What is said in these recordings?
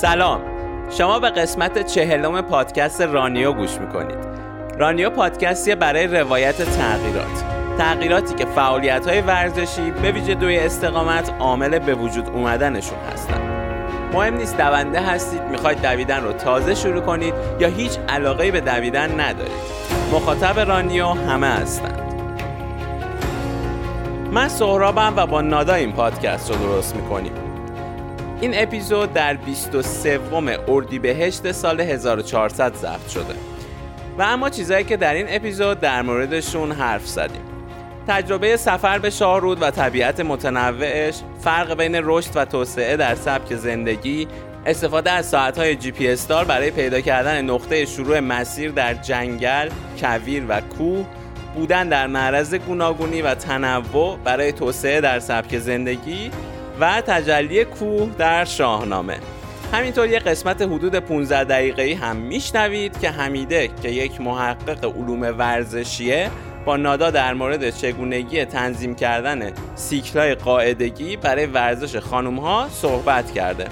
سلام. شما به قسمت چهلم پادکست رانیو گوش می‌کنید. رانیو پادکستی برای روایت تغییرات. تغییراتی که فعالیت های ورزشی به ویژه دوی استقامت عامل به وجود اومدنشون هستن. مهم نیست دونده هستید می‌خواید دویدن رو تازه شروع کنید یا هیچ علاقه به دویدن ندارید. مخاطب رانیو همه هستند من سهرابم و با نادا این پادکست رو درست می‌کنیم. این اپیزود در 23 اردیبهشت سال 1400 ضبط شده. و اما چیزهایی که در این اپیزود در موردشون حرف زدیم. تجربه سفر به شاهرود و طبیعت متنوعش فرق بین رشد و توسعه در سبک زندگی استفاده از ساعتهای جی پی دار برای پیدا کردن نقطه شروع مسیر در جنگل، کویر و کوه بودن در معرض گوناگونی و تنوع برای توسعه در سبک زندگی و تجلی کوه در شاهنامه. همینطور یه قسمت حدود 15 دقیقه‌ای هم میشنوید که حمیده که یک محقق علوم ورزشیه با نادا در مورد چگونگی تنظیم کردن سیکلای قاعدگی برای ورزش خانوم ها صحبت کرده.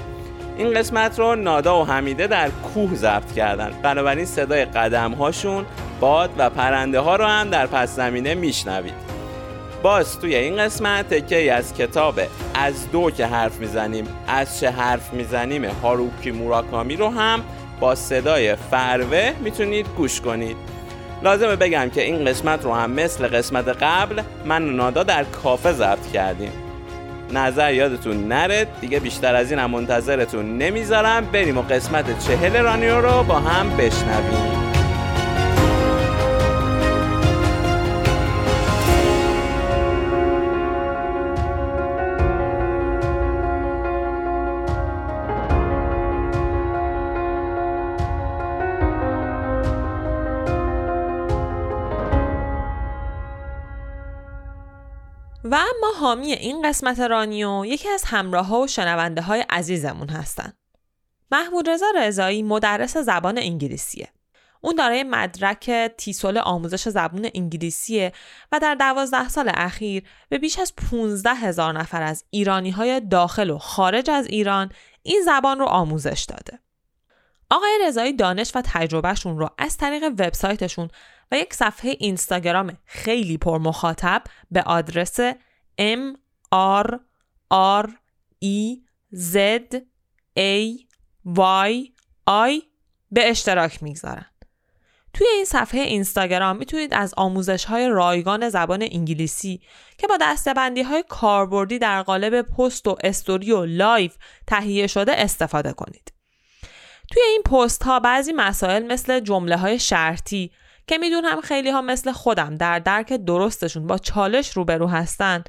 این قسمت رو نادا و حمیده در کوه ضبط کردن. بنابراین صدای قدم هاشون باد و پرنده ها رو هم در پس زمینه میشنوید. باز توی این قسمت تکه از کتاب از دو که حرف می‌زنیم از چه حرف می‌زنیم هاروکی موراکامی رو هم با صدای فروه می‌تونید گوش کنید. لازمه بگم که این قسمت رو هم مثل قسمت قبل من و نادا در کافه ضبط کردیم. نظر یادتون نره دیگه بیشتر از این هم منتظرتون نمی‌ذارم. بریم و قسمت چهل رانیو رو با هم بشنویم. حامی این قسمت رانیو یکی از همراه ها و شنونده های عزیزمون هستن. محمود رضا رضایی مدرس زبان انگلیسیه. اون دارای مدرک تیسول آموزش زبان انگلیسیه و در دوازده سال اخیر به بیش از 15 هزار نفر از ایرانی های داخل و خارج از ایران این زبان رو آموزش داده. آقای رضایی دانش و تجربهشون رو از طریق وبسایتشون و یک صفحه اینستاگرام خیلی پر مخاطب به آدرس m r r e z a y i به اشتراک می‌گذارن. توی این صفحه اینستاگرام می‌تونید از آموزش های رایگان زبان انگلیسی که با دسته‌بندی های کاربردی در قالب پست و استوری و live تهیه شده استفاده کنید. توی این پست ها بعضی مسائل مثل جمله های شرطی که می‌دونم خیلی ها مثل خودم در درک درستشون با چالش روبرو هستن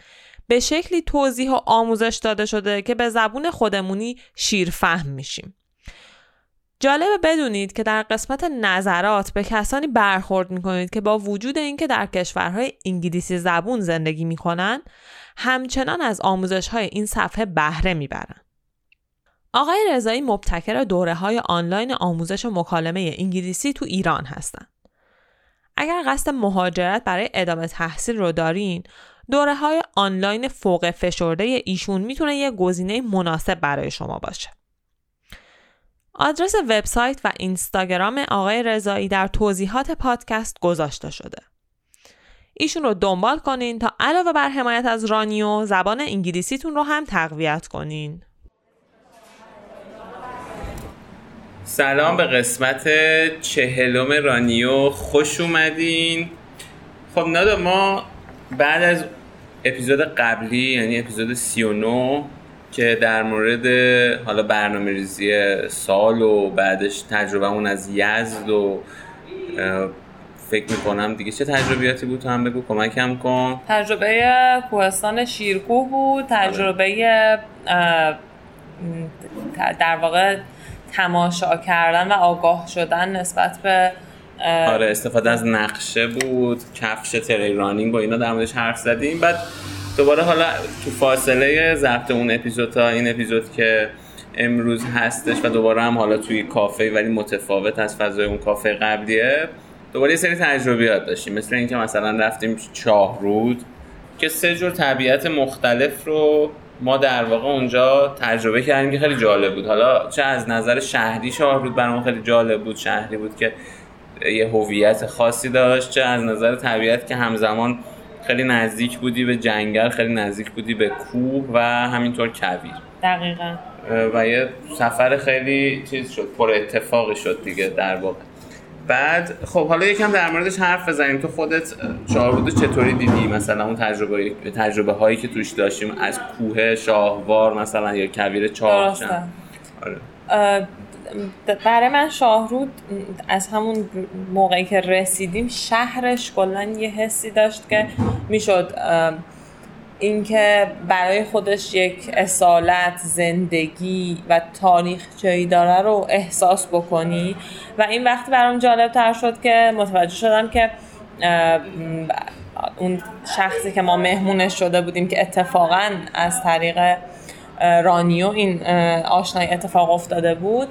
به شکلی توضیح و آموزش داده شده که به زبون خودمونی شیر فهم میشیم. جالبه بدونید که در قسمت نظرات به کسانی برخورد می‌کنید که با وجود اینکه در کشورهای انگلیسی زبون زندگی می‌کنن همچنان از آموزش های این صفحه بهره می‌برن. آقای رضایی مبتکر دوره های آنلاین آموزش و مکالمه انگلیسی تو ایران هستند. اگر قصد مهاجرت برای ادامه تحصیل رو دارین دوره های آنلاین فوق فشرده ایشون می‌تونه یه گزینه مناسب برای شما باشه. آدرس وبسایت و اینستاگرام آقای رضایی در توضیحات پادکست گذاشته شده. ایشون رو دنبال کنین تا علاوه بر حمایت از رانیو زبان انگلیسیتون رو هم تقویت کنین. سلام به قسمت چهلم رانیو. خوش اومدین. خب نادا ما بعد از اپیزود قبلی یعنی اپیزود 39 که در مورد حالا برنامه ریزی سال و بعدش تجربهمون از یزد و فکر می‌کنم دیگه چه تجربیاتی بود؟ تو هم بگو کمکم کن. تجربه کوهستان شیرکوه بود. تجربه در واقع تماشا کردن و آگاه شدن نسبت به آره استفاده از نقشه بود کفش تری رانینگ با اینا در موردش حرف زدیم. بعد دوباره حالا تو فاصله ضبط اون اپیزود تا این اپیزود که امروز هستش و دوباره هم حالا توی کافه ولی متفاوت از فضای اون کافه قبلیه دوباره یه سری تجربیات داشتیم. مثل اینکه مثلا رفتیم چاه رود که سه جور طبیعت مختلف رو ما در واقع اونجا تجربه کردیم که خیلی جالب بود. حالا چه از نظر شهری شاهرود برام خیلی جالب بود شهری بود که یه هویت خاصی داشت چه از نظر طبیعت که همزمان خیلی نزدیک بودی به جنگل خیلی نزدیک بودی به کوه و همینطور کویر. دقیقا. و یه سفر خیلی چیز شد پر اتفاقی شد دیگه در واقع. بعد خب حالا یکم در موردش حرف بزنیم. تو خودت چهاربودو چطوری دیدی؟ مثلا اون تجربه تجربه هایی که توش داشتیم از کوه شاهوار مثلا یا کویر چاهچن آره. برای من شاهرود از همون موقعی که رسیدیم شهرش کلا یه حسی داشت که می‌شد اینکه برای خودش یک اصالت زندگی و تاریخ جایی داره رو احساس بکنی. و این وقتی برام جالب تر شد که متوجه شدم که اون شخصی که ما مهمونش شده بودیم که اتفاقا از طریق رانیو این آشنایی اتفاق افتاده بود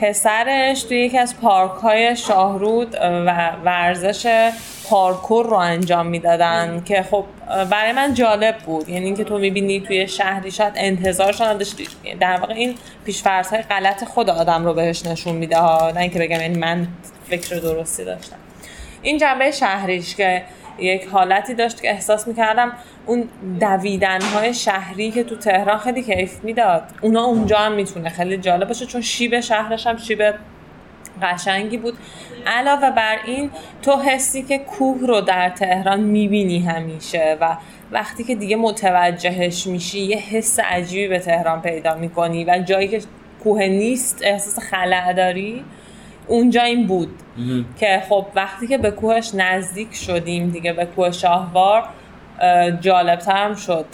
پسرش توی یکی از پارک های شاهرود و ورزش پارکور رو انجام می‌دادن که خب برای من جالب بود. یعنی اینکه تو می‌بینی توی شهری شاید انتظارش نداشتی در واقع این پیشفرض های غلط خود آدم رو بهش نشون میده ها. نه اینکه بگم یعنی من فکر درستی داشتم. این جنبه شهریش که یک حالتی داشت که احساس می‌کردم اون دویدن های شهری که تو تهران خیلی کیف می‌داد. اونا اونجا هم می‌تونه. خیلی جالب باشه چون شیب شهرش هم شیب قشنگی بود. علاوه بر این تو حسی که کوه رو در تهران می‌بینی همیشه و وقتی که دیگه متوجهش میشی یه حس عجیبی به تهران پیدا می‌کنی و جایی که کوه نیست احساس خلع داری. اونجا این بود که خب وقتی که به کوهش نزدیک شدیم دیگه به کوه شاهوار جالبتر هم شد.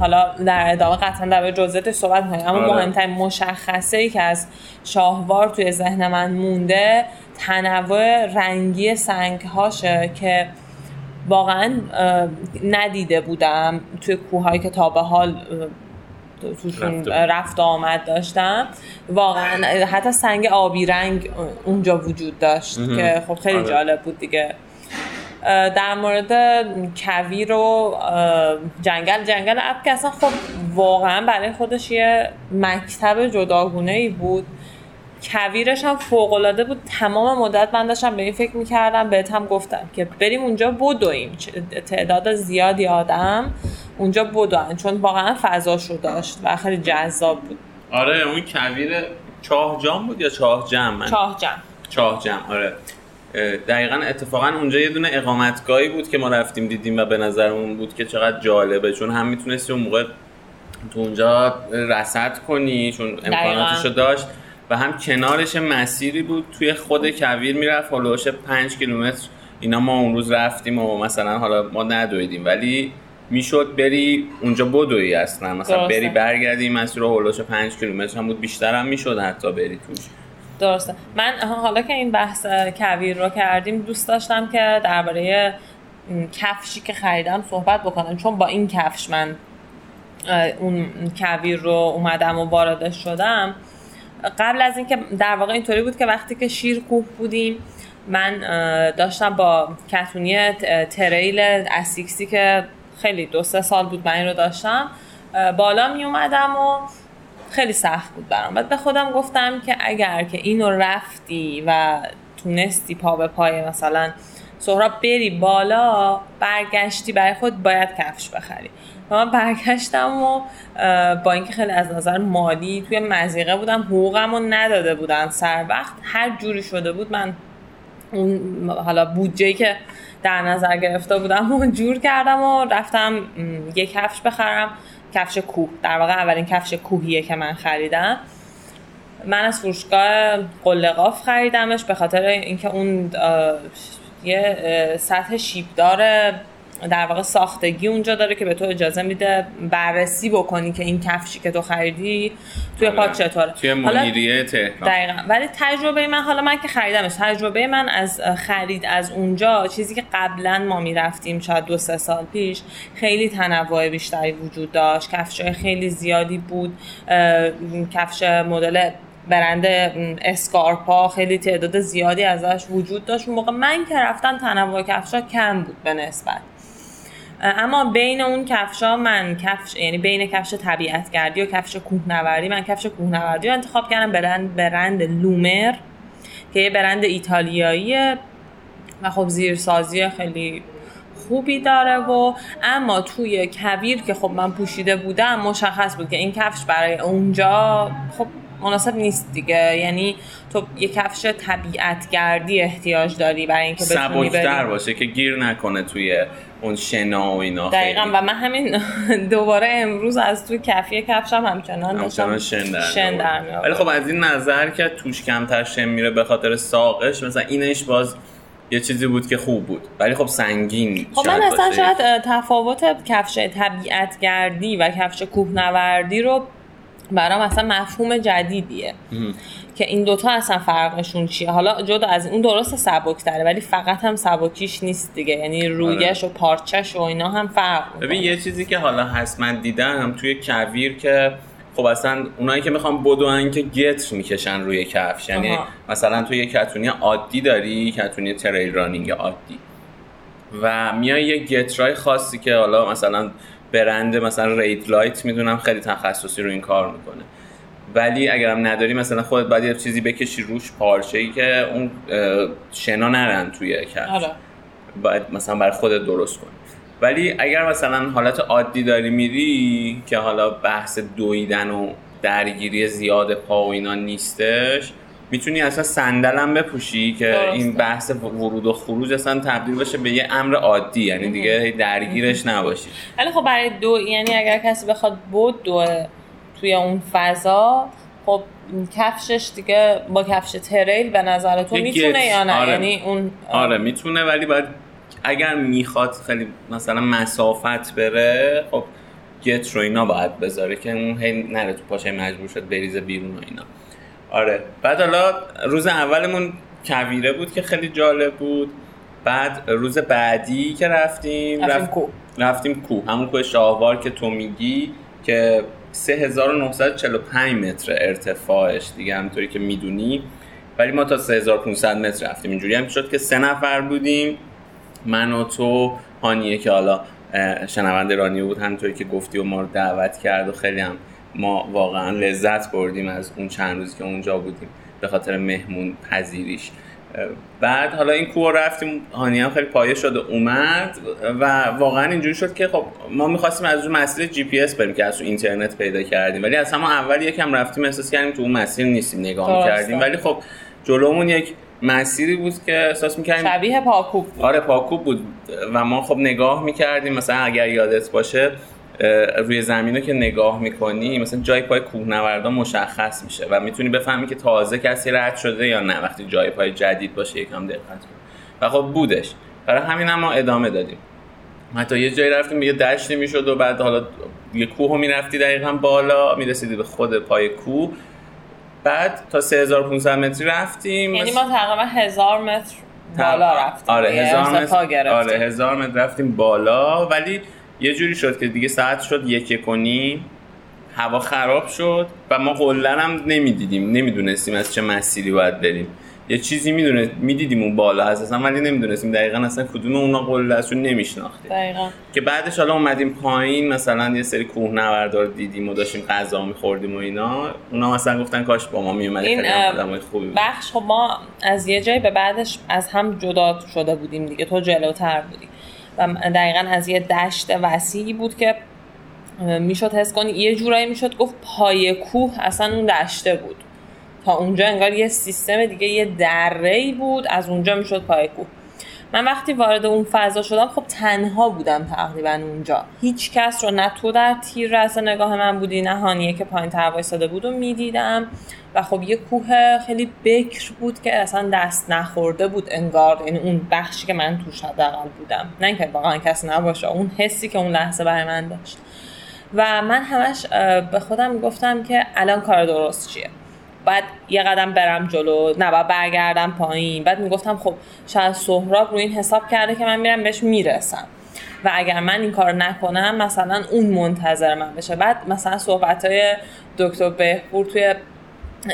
حالا در ادامه قطعا در جزئیات صحبت می‌کنیم. اما آره. مهمترین مشخصه ای که از شاهوار توی ذهن من مونده تنوع رنگی سنگ هاشه که واقعا ندیده بودم توی کوههایی که تا به حال توشون رفت آمد داشتم. واقعا حتی سنگ آبی رنگ اونجا وجود داشت که خب خیلی آره. جالب بود دیگه. در مورد کویر و جنگل جنگل اپ که اصلا خب واقعا برای خودش یه مکتب جداگونه ای بود. کویرش هم فوق العاده بود. تمام مدت من داشتم به این فکر می‌کردم بهت هم گفتم که بریم اونجا بدویم. تعداد زیادی آدم. اونجا بدوین چون واقعا فضاش رو داشت و خیلی جذاب بود. آره اون کویر چاه جام بود یا چاه جم؟ چاه جم. چاه جم آره. دقیقا اتفاقا اونجا یه دونه اقامتگاهی بود که ما رفتیم دیدیم و به نظرمون بود که چقدر جالبه. چون هم می‌تونستی اون موقع تو اونجا رسد کنی چون امکاناتشو داشت. و هم کنارش مسیری بود توی خود کویر می‌رفت هلوش پنج کیلومتر. اینا ما اون روز رفتیم و مثلا حالا ما ندویدیم. ولی می‌شد بری اونجا بدوی اصلا. مثلا بری برگردی مسیر هلوش پنج کیلومتر هم بود بیشتر هم می‌شد حتی بری توش. درسته. من حالا که این بحث کویر رو کردیم دوست داشتم که درباره کفشی که خریدم صحبت بکنم چون با این کفش من اون کویر رو اومدم و واردش شدم. قبل از اینکه در واقع اینطوری بود که وقتی که شیر کوه بودیم من داشتم با کتونی تریل اسیکسی که خیلی دو سه سال بود من این رو داشتم. بالا می اومدم و خیلی سخت بود برام. بعد به خودم گفتم که اگر که اینو رفتی و تونستی پا به پای مثلا سهراب بری بالا برگشتی برای خود باید کفش بخری. و من برگشتم و با اینکه خیلی از نظر مالی توی مزیقه بودم حقوقم نداده بودن سر وقت هر جوری شده بود من اون حالا بودجه که در نظر گرفته بودم و جور کردم و رفتم یک کفش بخرم. کفش کوه. در واقع اولین کفش کوهیه که من خریدم. من از فروشگاه قلقاف خریدمش به خاطر اینکه اون یه سطح شیبدار در واقع ساختگی اونجا داره که به تو اجازه میده بررسی بکنی که این کفشی که تو خریدی توی پات آره. چطوره. توی مدیریه دقیقا. ولی تجربه من حالا من که خریدمش تجربه من از خرید از اونجا چیزی که قبلا ما می‌رفتیم شاید دو سه سال پیش خیلی تنوع بیشتری وجود داشت. کفش خیلی زیادی بود. کفش مدل برند اسکارپا خیلی تعداد زیادی ازش وجود داشت. اون موقع من که رفتم تنوع کفشا کم بود به نسبت. اما بین اون کفشا من کفش یعنی بین کفش طبیعت گردی و کفش کوهنوردی من کفش کوهنوردی رو انتخاب کردم برند برند لومر که یه برند ایتالیاییه و خب زیرسازی خیلی خوبی داره و اما توی کویر که خب من پوشیده بودم مشخص بود که این کفش برای اونجا خب مناسب نیست دیگه. یعنی تو یه کفش طبیعت گردی احتیاج داری برای اینکه بتونی سبکتر باشه که گیر نکنه توی اون شنا و اینا. دقیقا. و من همین دوباره امروز از توی کفی کفشم همچنان همچنان شن در, شن در ولی خب از این نظر که توش کمتر شن میره به خاطر ساقش مثلا اینش باز یه چیزی بود که خوب بود. ولی خب سنگین خب من اصلا شاید تفاوت کفش طبیعت گردی و کفش کوهنوردی رو برام اصلا مفهوم جدیدیه. که این دوتا اصلا فرقشون چیه؟ حالا جدا از اون درست سبک داره ولی فقط هم سبکیش نیست دیگه. یعنی رویش و پارچش و اینا هم فرق ببین یه چیزی که حالا هست من دیدم توی کویر که خب اصلا اونایی که می‌خوان بدون که گتر می‌کشن روی کفش. یعنی مثلا تو یه کتونی عادی داری؟ کتونی trail running عادی. و میای یه گترای خاصی که حالا مثلا برند مثلا Raidlight می‌دونم خیلی تخصصی رو این کار می‌کنه. ولی اگرم نداری مثلا خودت باید یه چیزی بکشی روش پارچه ای که اون شنا نرن توی کفش آره. باید مثلا برای خودت درست کنی. ولی اگر مثلا حالت عادی داری میری که حالا بحث دویدن و درگیری زیاد پا و اینا نیستش می‌تونی اصلا صندل هم بپوشی که این بحث ورود و خروج اصلا تبدیل بشه به یه امر عادی یعنی دیگه درگیرش نباشی. ولی خب برای دو یعنی اگر کسی بخواد بود دو توی اون فضا خب کفشش دیگه با کفش تریل به نظر تو می‌تونه یا نه؟ آره. یعنی اون آره می‌تونه ولی باید اگر می‌خواد خیلی مثلا مسافت بره خب گت رو اینا باید بذاره که اون هی نره تو پاشه مجبور شد بریزه بیرون و اینا. آره. بعد حالا روز اولمون کویره بود که خیلی جالب بود. بعد روز بعدی که رفتیم رفتیم کو رفتیم کو همون کوه شاهوار که تو میگی که 3945 متر ارتفاعش دیگه همونطوری که می‌دونی. ولی ما تا 3500 متر رفتیم. اینجوری هم شد که سه نفر بودیم. من و تو هانیه که حالا شنونده رادیو بود همونطوری که گفتی و ما رو دعوت کرد و خیلی هم ما واقعا لذت بردیم از اون چند روزی که اونجا بودیم به خاطر مهمون پذیریش. بعد حالا این کوه رفتیم هانی هم خیلی پایه شد و اومد و واقعا اینجوری شد که خب ما می‌خواستیم از اون مسیر جی پی اس بریم که از اینترنت پیدا کردیم. ولی از همون اول یکم رفتیم احساس کردیم تو اون مسیر نیستیم نگاه کردیم ولی خب جلومون یک مسیری بود که احساس می‌کردیم شبیه پاکوب بود. آره پاکوب بود و ما خب نگاه می‌کردیم. مثلا اگر یادت باشه روی زمین رو که نگاه می‌کنی مثلا جای پای کوهنوردان مشخص میشه و می‌تونی بفهمی که تازه کسی رد شده یا نه وقتی جای پای جدید باشه یکم دقت کنی و خب بودش. برای همین هم ما ادامه دادیم. حتی یه جایی رفتیم یه دشتی می‌شد و بعد حالا یه کوه می‌رفتی دقیقا بالا می‌رسیدی به خود پای کوه. بعد تا 3500 متری رفتیم. یعنی ما تقریبا هزار متر بالا رفتیم. آره هزار متر آره هزار متر رفتیم بالا. ولی یه جوری شد که دیگه ساعت شد یک کنی هوا خراب شد و ما قلن هم نمی‌دیدیم. نمی‌دونستیم از چه مسیری باید بریم. یه چیزی می‌دونه می‌دیدیم اون بالا اساسا ولی نمی‌دونستیم. دقیقا اصلا کدوم اونا قله است نمیشناختیم. دقیقا. که بعدش حالا اومدیم پایین مثلا یه سری کوهنوردار دیدیم و داشتیم غذا میخوردیم و اینا. اونا مثلا گفتن کاش با ما میومد این خوبی بخش خب ما از یه جای به بعدش از هم جدا شده بودیم دیگه. تو جلوتر بودی. و دقیقا از یه دشت وسیعی بود که می‌شد حس کنی. یه جورایی می‌شد گفت پای کوه اصلا اون دشته بود. تا اونجا انگار یه سیستم دیگه یه دره بود از اونجا می‌شد پای کوه. من وقتی وارد اون فضا شدم خب تنها بودم تقریبا اونجا. هیچ کس رو نه تو در تیر رس نگاه من بودی نه هانیه که پایین تر وایساده بود و می‌دیدم. و خب یه کوه خیلی بکر بود که اصلا دست نخورده بود انگار یعنی اون بخشی که من توش حداقل بودم. نه اینکه واقعا کسی نباشه اون حسی که اون لحظه برای من داشت. و من همش به خودم می‌گفتم که الان کار درست چیه؟ بعد یه قدم برم جلو نه بعد برگردم پایین. بعد می‌گفتم خب شاید سهراب رو این حساب کرده که من میرم بهش می‌رسم. و اگر من این کار نکنم مثلا اون منتظر من بشه. بعد مثلا صحبت های دکتر بهپور توی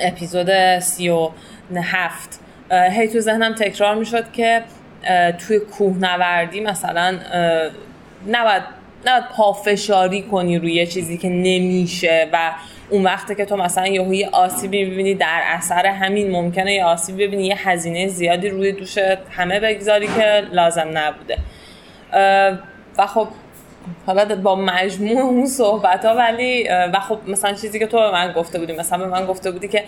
اپیزود سی و هفت هی تو ذهنم تکرار می‌شد که توی کوهنوردی مثلا نباید نباید پافشاری کنی روی چیزی که نمیشه و اون وقته که تو مثلا یه آسیبی ببینی در اثر همین ممکنه یه آسیبی ببینی یه هزینه زیادی روی دوش همه بگذاری که لازم نبوده. و خب حالا با مجموع اون صحبت ها ولی و خب مثلا چیزی که تو به من گفته بودی مثلا به من گفته بودی که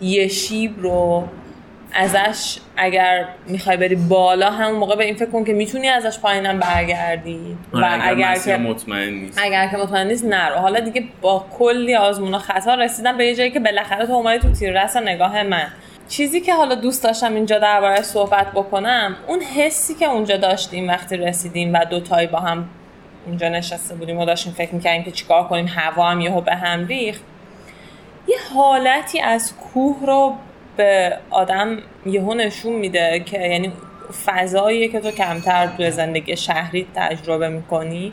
یه شیب رو ازش اگر می‌خوای بری بالا همون موقع به این فکر کن که می‌تونی ازش پایینم برگردی. و آره، اگر, که مطمئن نیست. اگر که مطمئن نیست نرو. حالا دیگه با کلی آزمون و خطا رسیدم به یه جایی که بالاخره تو اومدی تو تیر نگاه من. چیزی که حالا دوست داشتم اینجا درباره صحبت بکنم اون حسی که اونجا داشتیم وقتی رسیدیم و دو تایی با هم اونجا نشسته بودیم و داشتیم فکر می‌کردیم که چیکار کنیم هوا هم یهو به هم ریخت یه حالتی از کوه رو به آدم یهو نشون میده که یعنی فضاییه که تو کمتر توی زندگی شهری تجربه می‌کنی.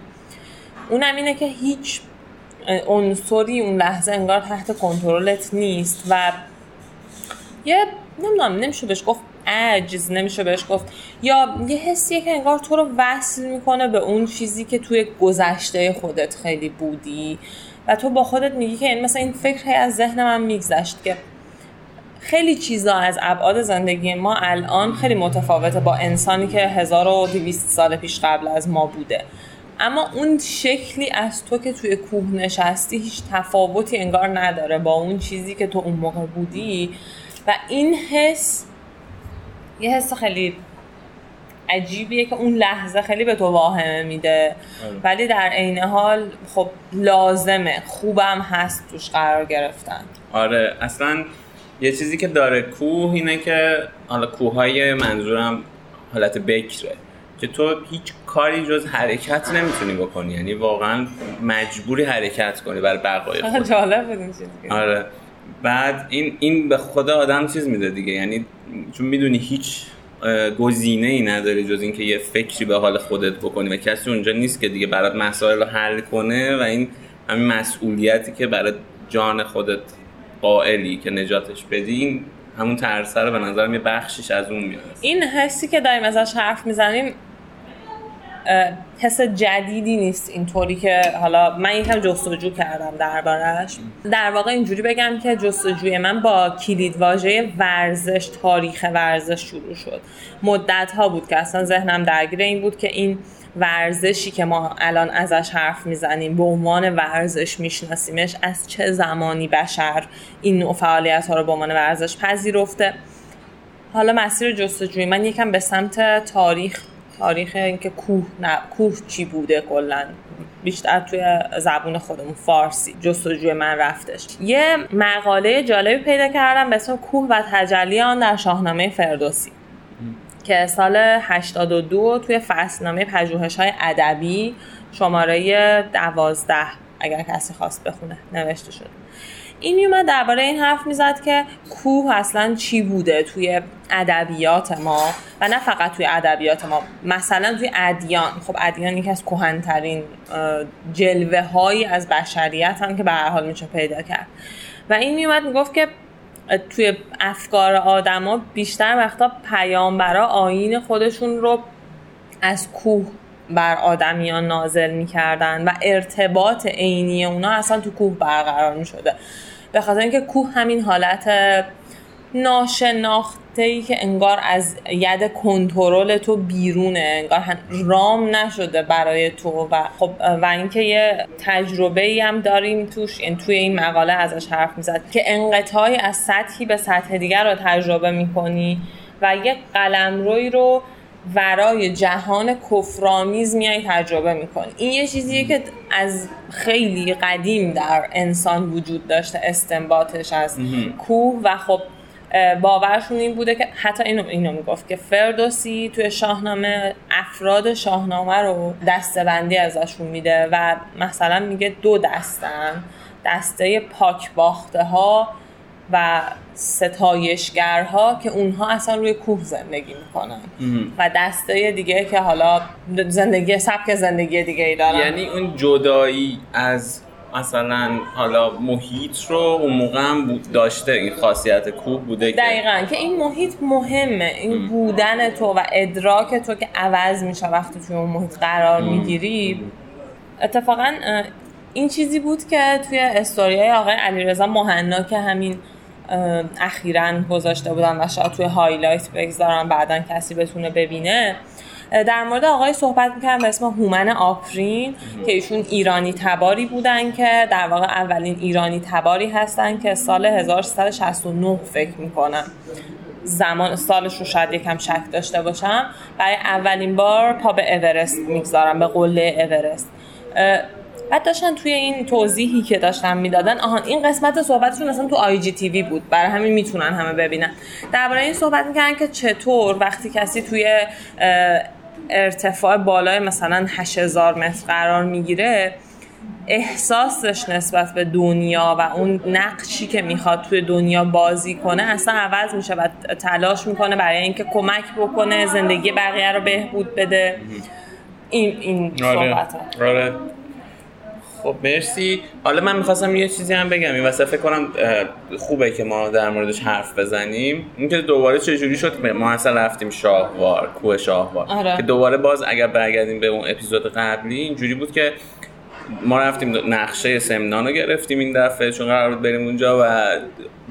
اونم اینه که هیچ عنصری اون لحظه انگار تحت کنترلت نیست و یه نمی‌دونم نمیشه بهش گفت عجز نمیشه بهش گفت یا یه حسیه که انگار تو رو وصل می‌کنه به اون چیزی که توی گذشته خودت خیلی بودی. و تو با خودت میگی که این مثلا این فکر از ذهن من میگذشت که خیلی چیزا از ابعاد زندگی ما الان خیلی متفاوته با انسانی که 1200 سال پیش قبل از ما بوده. اما اون شکلی از تو که توی کوه نشستی هیچ تفاوتی انگار نداره با اون چیزی که تو اون موقع بودی. و این حس یه حس خیلی عجیبیه که اون لحظه خیلی به تو واهمه میده. آره. ولی در عین حال خب لازمه خوبم هست توش قرار گرفتن. آره اصلا یه چیزی که داره کوه اینه که حالا کوههای منظورم حالت بکره که تو هیچ کاری جز حرکت نمی‌تونی بکنی. یعنی واقعا مجبوری حرکت کنی برای بقای خود. جالب آره. بعد این این به خدا آدم چیز میده دیگه. یعنی چون می‌دونی هیچ گزینه ای نداری جز اینکه یه فکری به حال خودت بکنی و کسی اونجا نیست که دیگه برات مسائل رو حل کنه و این همین مسئولیتی که برای جان خودت قائلی که نجاتش بدی این همون ترسه رو به نظرم یه بخشیش از اون میاد. این حسی که داریم ازش حرف می‌زنیم حس جدیدی نیست اینطوری که حالا من یکم جستجو کردم دربارش در واقع اینجوری بگم که جستجوی من با کلید واژه ورزش تاریخ ورزش شروع شد. مدت ها بود که اصلا ذهنم درگیر این بود که این ورزشی که ما الان ازش حرف می‌زنیم به عنوان ورزش میشناسیمش از چه زمانی بشر این نوع فعالیت ها رو به عنوان ورزش پذیرفته؟ حالا مسیر جستجوی من یکم به سمت تاریخ تاریخ اینکه کوه نه کوه چی بوده کلا؟ بیشتر توی زبون خودمون فارسی جستجوی من رفتش. یه مقاله جالبی پیدا کردم به اسم کوه و تجلی آن در شاهنامه فردوسی. که سال 82 توی فصلنامه پژوهش های ادبی شماره دوازده اگر کسی خواست بخونه نوشته شده. این میومد درباره این حرف می‌زد که کوه اصلا چی بوده توی ادبیات ما و نه فقط توی ادبیات ما مثلا توی ادیان. خب ادیان یکی از کهنترین جلوه هایی از بشریت هم که به هر حال میشه پیدا کرد. و این میومد می‌گفت که توی افکار آدما بیشتر وقتا پیامبرا آین خودشون رو از کوه بر آدمیان نازل می‌کردن و ارتباط عینی اونا اصلا تو کوه برقرار می‌شده. به خاطر اینکه کوه همین حالت ناشناخته ای که انگار از ید کنترل تو بیرونه انگار رام نشده برای تو و خب و اینکه یه تجربه ای هم داریم توش این یعنی توی این مقاله ازش حرف می‌زد که انقطاعی از سطحی به سطح دیگر رو تجربه می‌کنی و یه قلمروی رو ورای جهان کفرآمیز میای تجربه می‌کنی. این یه چیزیه که از خیلی قدیم در انسان وجود داشته استنباطش از کوه و خب باورشون این بوده که حتی اینو اینو می‌گفت که فردوسی توی شاهنامه افراد شاهنامه رو دستبندی ازشون میده و مثلا میگه دو دستن دسته پاک باخته ها و ستایشگرها که اونها اصلا روی کوه زندگی می‌کنن. و دسته دیگه که حالا زندگی سبک زندگی دیگه ای دارن. یعنی اون جدایی از مثلا حالا محیط رو اون موقع هم داشته این خاصیت کوه بوده دقیقا. که این محیط مهمه. این بودن تو و ادراک تو که عوض میشه وقتی توی اون محیط قرار می‌گیری. اتفاقا این چیزی بود که توی استوریای آقای علیرضا مهنا که همین اخیرا گذاشته بودن و شاید توی highlight بگذارم بعدا کسی بتونه ببینه. در مورد آقای صحبت می‌کردم به اسم هومن آپرین که ایشون ایرانی تباری بودن که در واقع اولین ایرانی تباری هستن که سال 1369 فکر می‌کنم. زمان سالش رو شاید یکم شک داشته باشم. برای اولین بار پا به اورست می‌گذارن به قله اورست. بعد داشتن توی این توضیحی که داشتن می‌دادن آهان این قسمت صحبتشون اصلا تو IGTV بود. برای همین می‌تونن همه ببینن. درباره این صحبت می‌کنن که چطور وقتی کسی توی ارتفاع بالای مثلا 8000 متر قرار می‌گیره احساسش نسبت به دنیا و اون نقشی که می‌خواد توی دنیا بازی کنه اصلا عوض میشه و تلاش می‌کنه برای اینکه کمک بکنه زندگی بقیه رو بهبود بده این این آره. صحبت آره. خب مرسی. حالا من می‌خواستم یه چیزی هم بگم. این واسه فکر کنم خوبه که ما در موردش حرف بزنیم. اینکه دوباره چجوری شد ما اصلا رفتیم شاهوار کوه شاهوار. آره. که دوباره باز اگر برگردیم به اون اپیزود قبلی اینجوری بود که ما رفتیم نقشه سمنان رو گرفتیم این دفعه چون قرار بود بریم اونجا و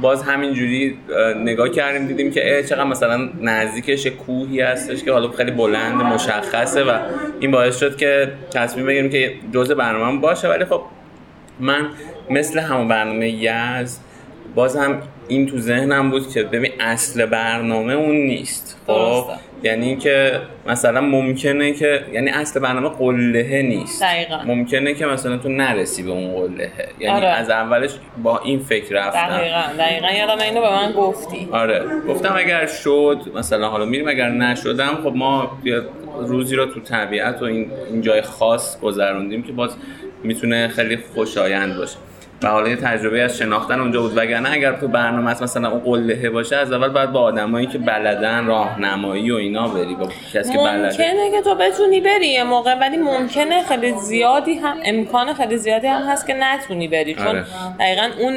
باز همینجوری نگاه کردیم دیدیم که چقدر مثلا نزدیکش کوهی هستش که حالا خیلی بلند مشخصه و این باعث شد که تصمیم بگیریم که جزء برنامه باشه. ولی خب من مثل همون برنامه یز باز هم این تو ذهنم بود که ببین اصل برنامه اون نیست. خب یعنی اینکه مثلا ممکنه که یعنی اصل برنامه قلهه نیست. دقیقا. ممکنه که مثلا تو نرسی به اون قلهه. یعنی آره. از اولش با این فکر رفتم. دقیقا دقیقا. یادم اینو به من گفتی. آره. گفتم اگر شد مثلا حالا میریم اگر نشدم خب ما روزی رو تو طبیعت و این, این جای خاص گذروندیم که باز می‌تونه خیلی خوشایند باشه. و حالا یه تجربه از شناختن اونجا بود وگرنه اگر تو برنامه مثلا اون قلهه باشه از اول باید با آدمایی که بلدن راهنمایی و اینا بری با کسی که بلده ممکنه که تو بتونی بری یه موقع ولی ممکنه خیلی زیادی هم امکان خیلی زیادی هم هست که نتونی بری چون آره. دقیقا اون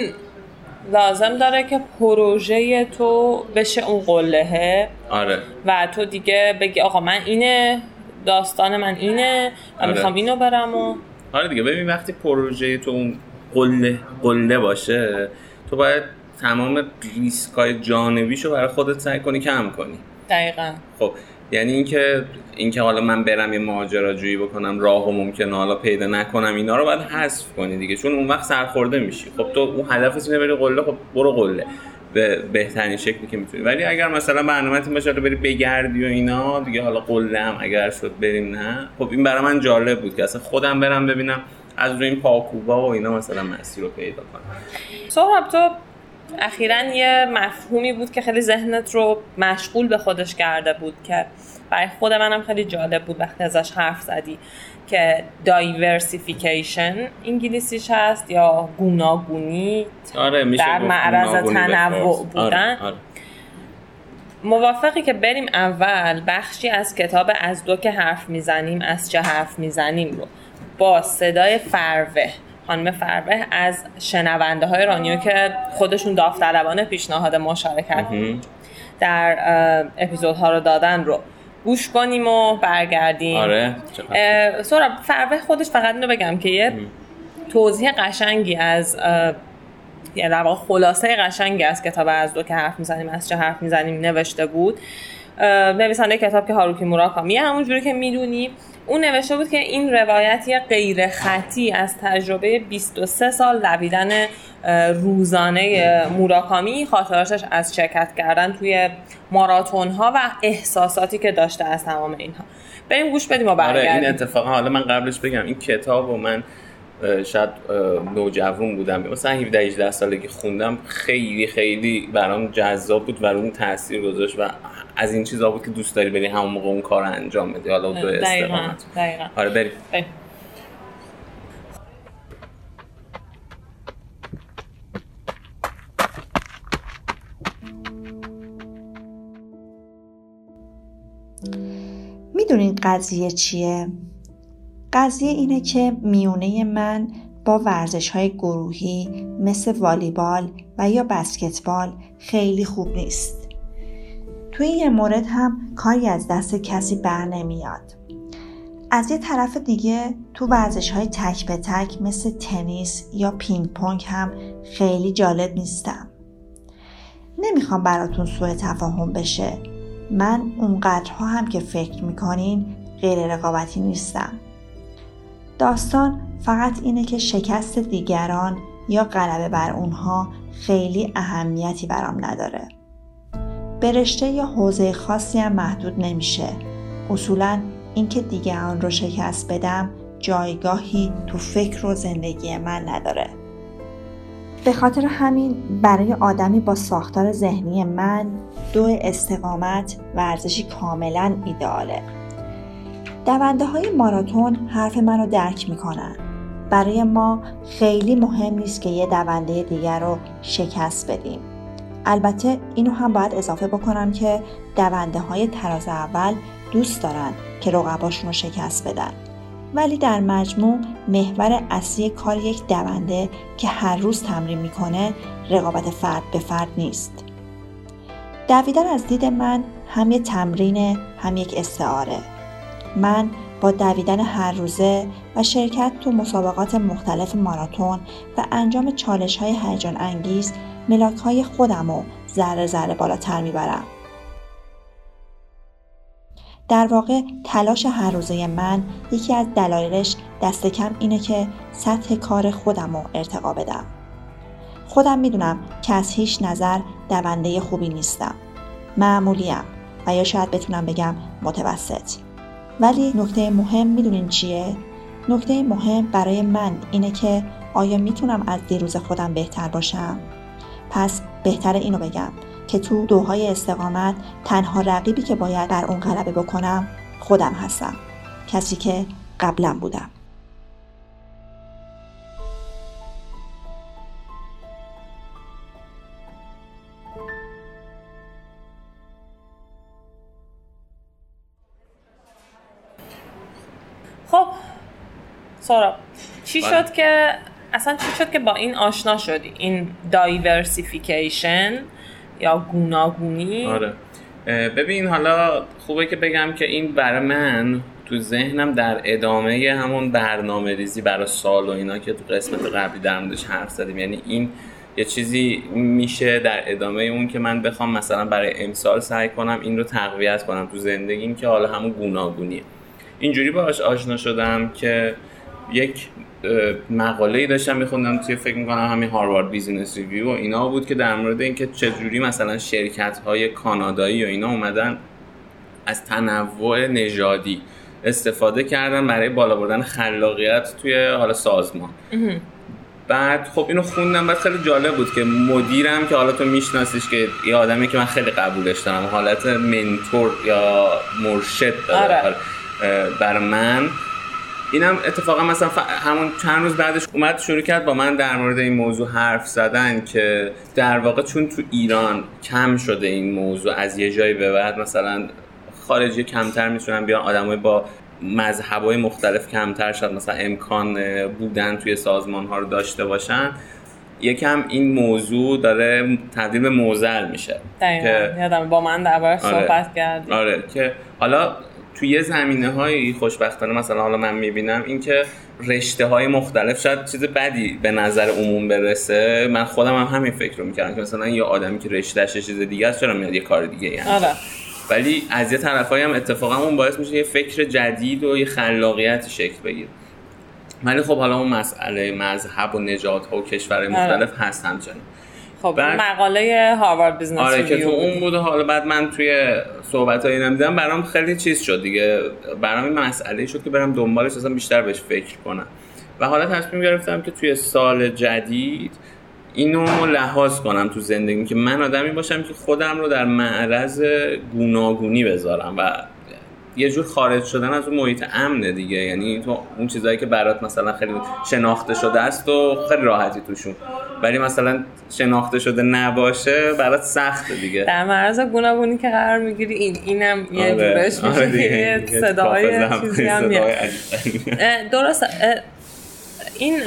لازم داره که پروژه تو بشه اون قلهه آره. و تو دیگه بگی آقا من اینه داستان من اینه و آره. می‌خوام اینو برم و آره دیگه ببین وقتی پروژه تو اون قله قله باشه تو باید تمام ریسکای جانبیشو برای خودت سعی کنی کم کنی. دقیقا. خب یعنی اینکه اینکه حالا من برم یه ماجراجویی بکنم راه و ممکنه حالا پیدا نکنم اینا رو باید حذف کنی دیگه چون اون وقت سرخورده میشی. خب تو اون هدف اینه بری قله خب برو قله. به بهترین شکلی که می‌تونی. ولی اگر مثلا برنامه باشه بری بگردی و اینا دیگه حالا قله هم اگر شد بریم نه. خب این برای من جالب بود که اصلا خودم برم ببینم از روی این پاکوبا و اینا مثلا مسیر رو پیدا کنم. سهراب تو اخیرا یه مفهومی بود که خیلی ذهنت رو مشغول به خودش کرده بود که برای خود منم خیلی جالب بود وقتی ازش حرف زدی که دایورسیفیکیشن انگلیسیش هست یا گوناگونی آره میشه در معرض تنوع بودن آره، آره. موافقی که بریم اول بخشی از کتاب از دو که حرف می‌زنیم از چه حرف می‌زنیم رو. با صدای فروه خانم فروه از شنونده های رانیو که خودشون داوطلبانه پیشنهاد مشارکت در اپیزودها رو دادن رو. گوش کنیم و برگردیم. آره سورا فروه خودش فقط اینو بگم که یه توضیح قشنگی از یعنی در واقع خلاصه قشنگی از کتاب از دو که حرف می‌زنیم از چه حرف می‌زنیم نوشته بود. نویسنده کتاب که هاروکی موراکامی همونجوری که می‌دونیم اون نوشته بود که این روایتی غیر خطی از تجربه 23 سال دویدن روزانه موراکامی خاطراتش از شرکت کردن توی ماراتون ها و احساساتی که داشته از تمام اینها. بریم گوش بدیم و برگردیم آره این اتفاقا حالا من قبلش بگم این کتاب و من شاید نوجوان بودم. مثلا 17 18 سالگی خوندم خیلی خیلی برام جذاب بود و اون تاثیر گذاشت و از این چیزا بود که دوست داری بری همون موقع اون کار انجام بدی. حالا تو استقامت. آره بریم. می‌دونین قضیه چیه؟ قضیه اینه که میونه من با ورزش های گروهی مثل والیبال و یا بسکتبال خیلی خوب نیست. توی یه مورد هم کاری از دست کسی بر نمیاد. از یه طرف دیگه تو ورزش های تک به تک مثل تنیس یا پینگ پونگ هم خیلی جالب نیستم. نمی‌خوام براتون سوء تفاهم بشه. من اونقدرها هم که فکر می‌کنین غیر رقابتی نیستم. داستان فقط اینه که شکست دیگران یا غلبه بر اونها خیلی اهمیتی برام نداره. به یا حوزه خاصی هم محدود نمیشه. اصولا اینکه دیگران رو شکست بدم جایگاهی تو فکر و زندگی من نداره. به خاطر همین برای آدمی با ساختار ذهنی من دو استقامت ورزشی کاملا ایدئاله. دونده های ماراتون حرف منو درک می‌کنن. برای ما خیلی مهم نیست که یه دونده دیگر رو شکست بدیم. البته اینو هم باید اضافه بکنم که دونده های تراز اول دوست دارن که رقباشون رو شکست بدن. ولی در مجموع محور اصلی کار یک دونده که هر روز تمرین می‌کنه رقابت فرد به فرد نیست. دویدن از دید من هم یک تمرین هم یک استعاره. من با دویدن هر روزه و شرکت تو مسابقات مختلف ماراتون و انجام چالش های هیجان انگیز ملاک های خودم رو ذره ذره بالاتر می‌برم. در واقع تلاش هر روزه من یکی از دلایلش دست کم اینه که سطح کار خودم رو ارتقا بدم. خودم می‌دونم که از هیچ نظر دونده خوبی نیستم. معمولیم و یا شاید بتونم بگم متوسط. ولی نکته مهم می‌دونین چیه؟ نکته مهم برای من اینه که آیا می‌تونم از دیروز خودم بهتر باشم؟ پس بهتر اینو بگم که تو دوهای استقامت تنها رقیبی که باید بر اون غلبه بکنم خودم هستم کسی که قبلا بودم خب سارا چی بله. شد که اصلا چی شد که با این آشنا شدی؟ این دایورسیفیکیشن یا گوناگونی؟ آره. ببین حالا خوبه که بگم که این برای من تو ذهنم در ادامه همون برنامه ریزی برای سال و اینا که تو قسمت قبلی در موردش حرف زدیم. یعنی این یه چیزی میشه در ادامه اون که من بخوام مثلا برای امسال سعی کنم این رو تقویت کنم تو زندگیم که حالا همون گوناگونیه. اینجوری باهاش آشنا شدم که یک مقاله ای داشتم میخوندم توی فکر می‌کنم همین Harvard Business Review و اینا بود که در مورد اینکه چجوری مثلا شرکت های کانادایی و اینا اومدن از تنوع نژادی استفاده کردن برای بالا بردن خلاقیت توی حالا سازمان. بعد خب اینو خوندم بعد خیلی جالب بود که مدیرم که حالا تو میشناسیش که یه آدمی که من خیلی قبولش دارم حالت mentor یا مرشد داره. آره. بر من اینم اتفاقا مثلا ف- همون چند روز بعدش اومد شروع کرد با من در مورد این موضوع حرف زدن که در واقع چون تو ایران کم شده این موضوع از یه جایی به بعد مثلا خارجی کمتر می‌تونن بیان آدمای با مذهبای مختلف کمتر شد مثلا امکان بودن توی سازمان ها رو داشته باشن یکم این موضوع داره تبدیل به موزل میشه. دقیقا. که- یادم با من درباره صحبت کردی. آره. که حالا توی یه زمینه های خوشبختانه مثلا حالا من می‌بینم اینکه رشته های مختلف شاید چیز بدی به نظر عموم برسه. من خودم هم همین فکر رو می‌کردم که مثلا یه آدمی که رشتهش چیز دیگه است چرا میاد یه کار دیگه یعنی آره. ولی از یه طرفایی هم اتفاقا اون باعث میشه یه فکر جدید و یه خلاقیتی شکل بگیره. ولی خب حالا اون مسئله مذهب و نژادها و کشورهای مختلف هست همچنان خب بعد- مقاله Harvard Business آره که تو اون بود. و حالا بعد من توی صحبت های دیدم برام خیلی چیز شد دیگه. برام این مسئله شد که برم دنبالش اصلا بیشتر بهش فکر کنم. و حالا تصمیم گرفتم که توی سال جدید اینو لحاظ کنم تو زندگی که من آدمی باشم که خودم رو در معرض گوناگونی بذارم و یه جور خارج شدن از اون محیط امنه دیگه. یعنی تو اون چیزایی که برات مثلا خیلی شناخته شده است و خیلی راحتی توشون. ولی مثلا شناخته شده نباشه برات سخته دیگه. در معرض گوناگونی که قرار می‌گیری این اینم یه جورش میشه آره دیگه. صداهای چیزی هم درست. این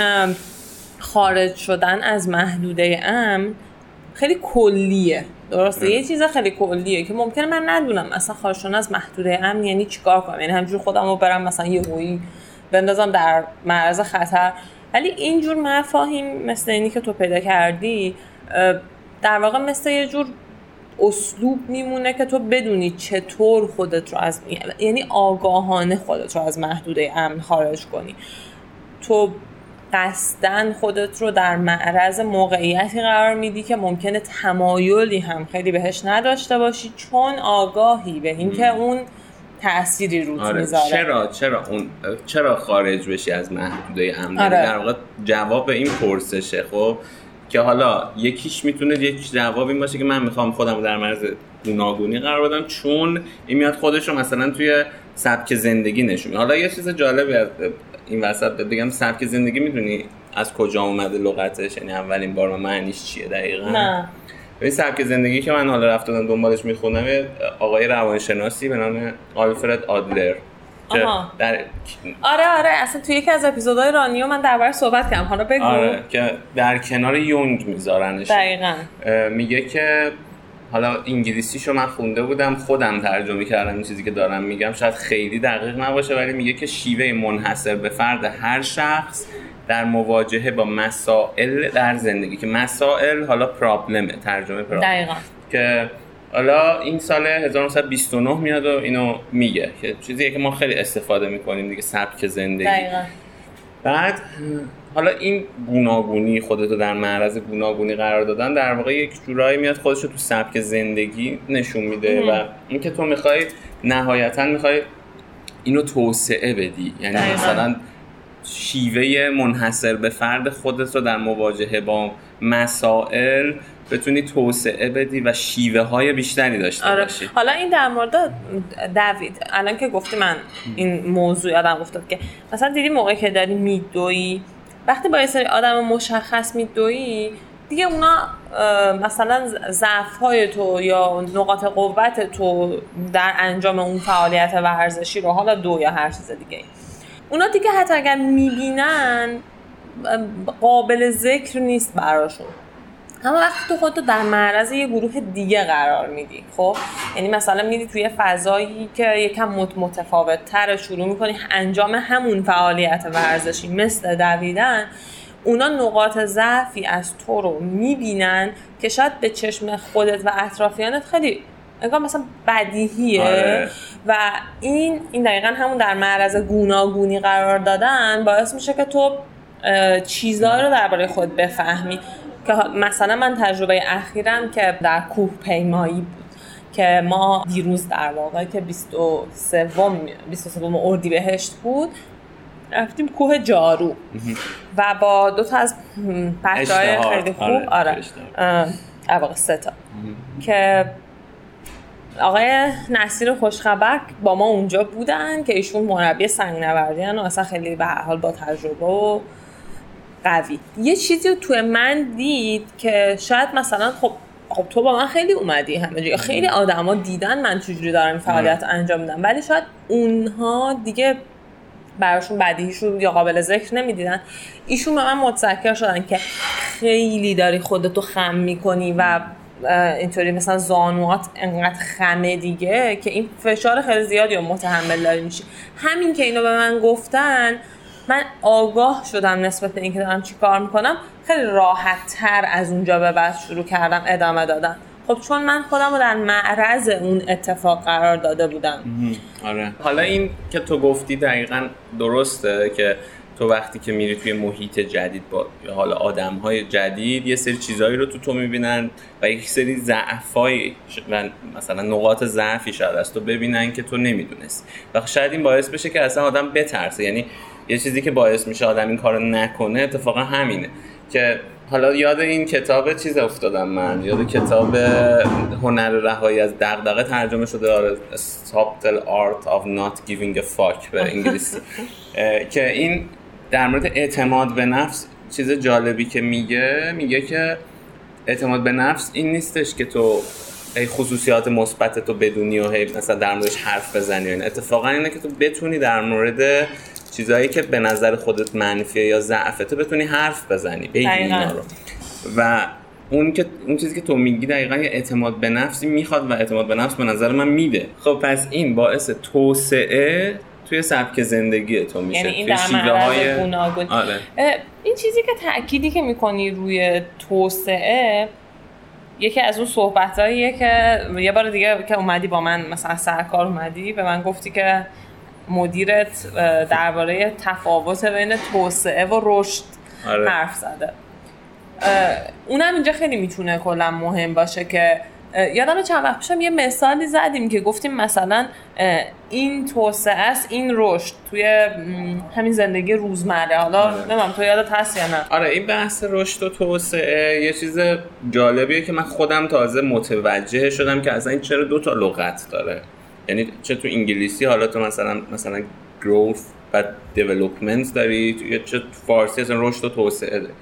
خارج شدن از محدوده امن خیلی کلیه. درسته؟ یه چیز خیلی کلیه که ممکنه من ندونم. اصلا خارج شدن از محدوده امن یعنی چیکار کنم؟ یعنی همجور خودم رو برم مثلا یه هویی بندازم در معرض خطر. ولی اینجور مفاهیم مثل اینی که تو پیدا کردی در واقع مثل یه جور اسلوب میمونه که تو بدونی چطور خودت رو از یعنی آگاهانه خودت رو از محدوده امن خارج کنی. تو قصدن خودت رو در معرض موقعیتی قرار میدی که ممکنه تمایلی هم خیلی بهش نداشته باشی چون آگاهی به اینکه اون تأثیری روت آره. می‌ذاره چرا چرا اون چرا خارج بشی از محدوده امن آره. در واقع جواب این پرسشه خب که حالا یکیش می‌تونه یک جواب این باشه که من می‌خوام خودم رو در مرز گوناگونی قرار بدم چون این میاد خودش رو مثلا توی سبک زندگی نشون. حالا یه چیز جالبی از این وسط بگم سبک زندگی می‌دونی از کجا اومده لغتش؟ یعنی اولین بار ما معنیش چیه دقیقا؟ نه. این سبک زندگی که من حالا رفتم دنبالش می‌خونم یه آقای روانشناسی به نام آلفرد آدلر آها. در آره آره اصلا توی یکی از اپیزودهای رانیو من درباره صحبت کردم. حالا بگو. آره که در کنار یونگ میذارنش. دقیقا. میگه که حالا انگلیسیشو من خونده بودم خودم ترجمه کردم این چیزی که دارم میگم. شاید خیلی دقیق نباشه ولی میگه که شیوه منحصر به فرد هر شخص در مواجهه با مسائل در زندگی. که مسائل حالا پرابلمه ترجمه پرابلم. دقیقا. که حالا این سال 1929 میاد و اینو میگه که چیزیه که ما خیلی استفاده می‌کنیم دیگه سبک زندگی. دقیقا. بعد حالا این گوناگونی خودتو در معرض گوناگونی قرار دادن در واقع یک جورایی میاد خودش رو تو سبک زندگی نشون میده. و اینکه تو می‌خوای نهایتا می‌خوای اینو توسعه بدی یعنی دقیقاً. مثلا شیوه منحصر به فرد خودت رو در مواجهه با مسائل بتونی توسعه بدی و شیوه های بیشتری داشته آره باشی حالا این در مورد دوید الان که گفتی من این موضوع یادم افتاد که مثلا دیدی موقعی که داری میدوی وقتی با یه سری آدم مشخص میدوی دیگه اونا مثلا ضعف های تو یا نقاط قوت تو در انجام اون فعالیت ورزشی رو حالا دو یا هر چیز دیگه اونا دیگه حتی اگر می‌بینن قابل ذکر نیست براشون. اما وقتی تو خودتو در معرض یه گروه دیگه قرار میدی خب؟ یعنی مثلا میری توی فضایی که یکم مت- متفاوت تر شروع می‌کنی انجام همون فعالیت ورزشی مثل دویدن اونا نقاط ضعفی از تو رو می‌بینن که شاید به چشم خودت و اطرافیانت خیلی انگار مثلا بدیهیه. آره. و این این دقیقا همون در معرض گوناگونی قرار دادن باعث میشه که تو چیزایی رو درباره خود بفهمی. که مثلا من تجربه اخیرم که در کوه پیمایی بود که ما دیروز در واقع که 23 23 اردیبهشت بود رفتیم کوه جارو و با دو تا از بچه های اشتهار. خیلی خوب آره، آره, اشتهار. اه، در واقع سه تا که آقای نصیر خوشخبر با ما اونجا بودن که ایشون مربی سنگنوردی و اصلا خیلی به هر حال با تجربه و قوی. یه چیزی رو توی من دید که شاید مثلا خب خب تو با من خیلی اومدی همه جا. خیلی آدما دیدن من چجوری دارم این فعالیت انجام میدم. ولی شاید اونها دیگه براشون بدیهیشون یا قابل ذکر نمی‌دیدن. ایشون به من متذکر شدن که خیلی داری خودتو خم می‌کنی و اینطوری مثلا زانوات انقدر خمه دیگه که این فشار خیلی زیادی رو متحمل داری میشی. همین که اینو به من گفتن من آگاه شدم نسبت به اینکه دارم چی کار می‌کنم. خیلی راحت تر از اونجا به بعد شروع کردم ادامه دادن خب چون من خودم رو در معرض اون اتفاق قرار داده بودم. آره. حالا این که تو گفتی دقیقا درسته که تو وقتی که میری توی محیط جدید با حالا آدم های جدید یه سری چیزهایی رو تو تو می‌بینن و یک سری ضعفای و مثلا نقاط ضعفی شاید از تو ببینن که تو نمی‌دونست و شاید این باعث بشه که اصلا آدم بترسه. یعنی یه چیزی که باعث میشه آدم این کارو نکنه اتفاقا همینه. که حالا یاد این کتاب چیز افتادم من؟ یاد کتاب هنر رهایی از دغدغه ترجمه شده آره Subtle Art of Not Giving a Fuck به انگلیسی. که این در مورد اعتماد به نفس چیز جالبی که میگه میگه که اعتماد به نفس این نیستش که تو هی خصوصیات مثبت تو بدونی و هی مثلا در موردش حرف بزنی. اتفاقا اینه که تو بتونی در مورد چیزهایی که به نظر خودت منفیه یا ضعفته بتونی حرف بزنی بگی اینا رو. و اون که اون چیزی که تو میگی دقیقا یه اعتماد به نفسی می‌خواد و اعتماد به نفس به نظر من میده. خب پس این باعث توسعه توی سبک زندگی تو میشه. یعنی این در های آره. این چیزی که تأکیدی که می‌کنی روی توسعه یکی از اون صحبتاییه که یه بار دیگه که اومدی با من مثلا سرکار اومدی به من گفتی که مدیرت درباره تفاوت بین توسعه و رشد آره. حرف زده اونم اینجا خیلی می‌تونه کلا مهم باشه که یادم چند وقت پیشم یه مثالی زدیم که گفتیم مثلا این توسعه است این رشد توی همین زندگی روزمره حالا آره. نمیم تو یادت هست یا نه آره این بحث رشد و توسعه یه چیز جالبیه که من خودم تازه متوجه شدم که اصلا این چرا دو تا لغت داره یعنی چه تو انگلیسی حالا تو مثلا مثلا growth و development داری چه تو فارسی اصلا رشد و توسعه داری.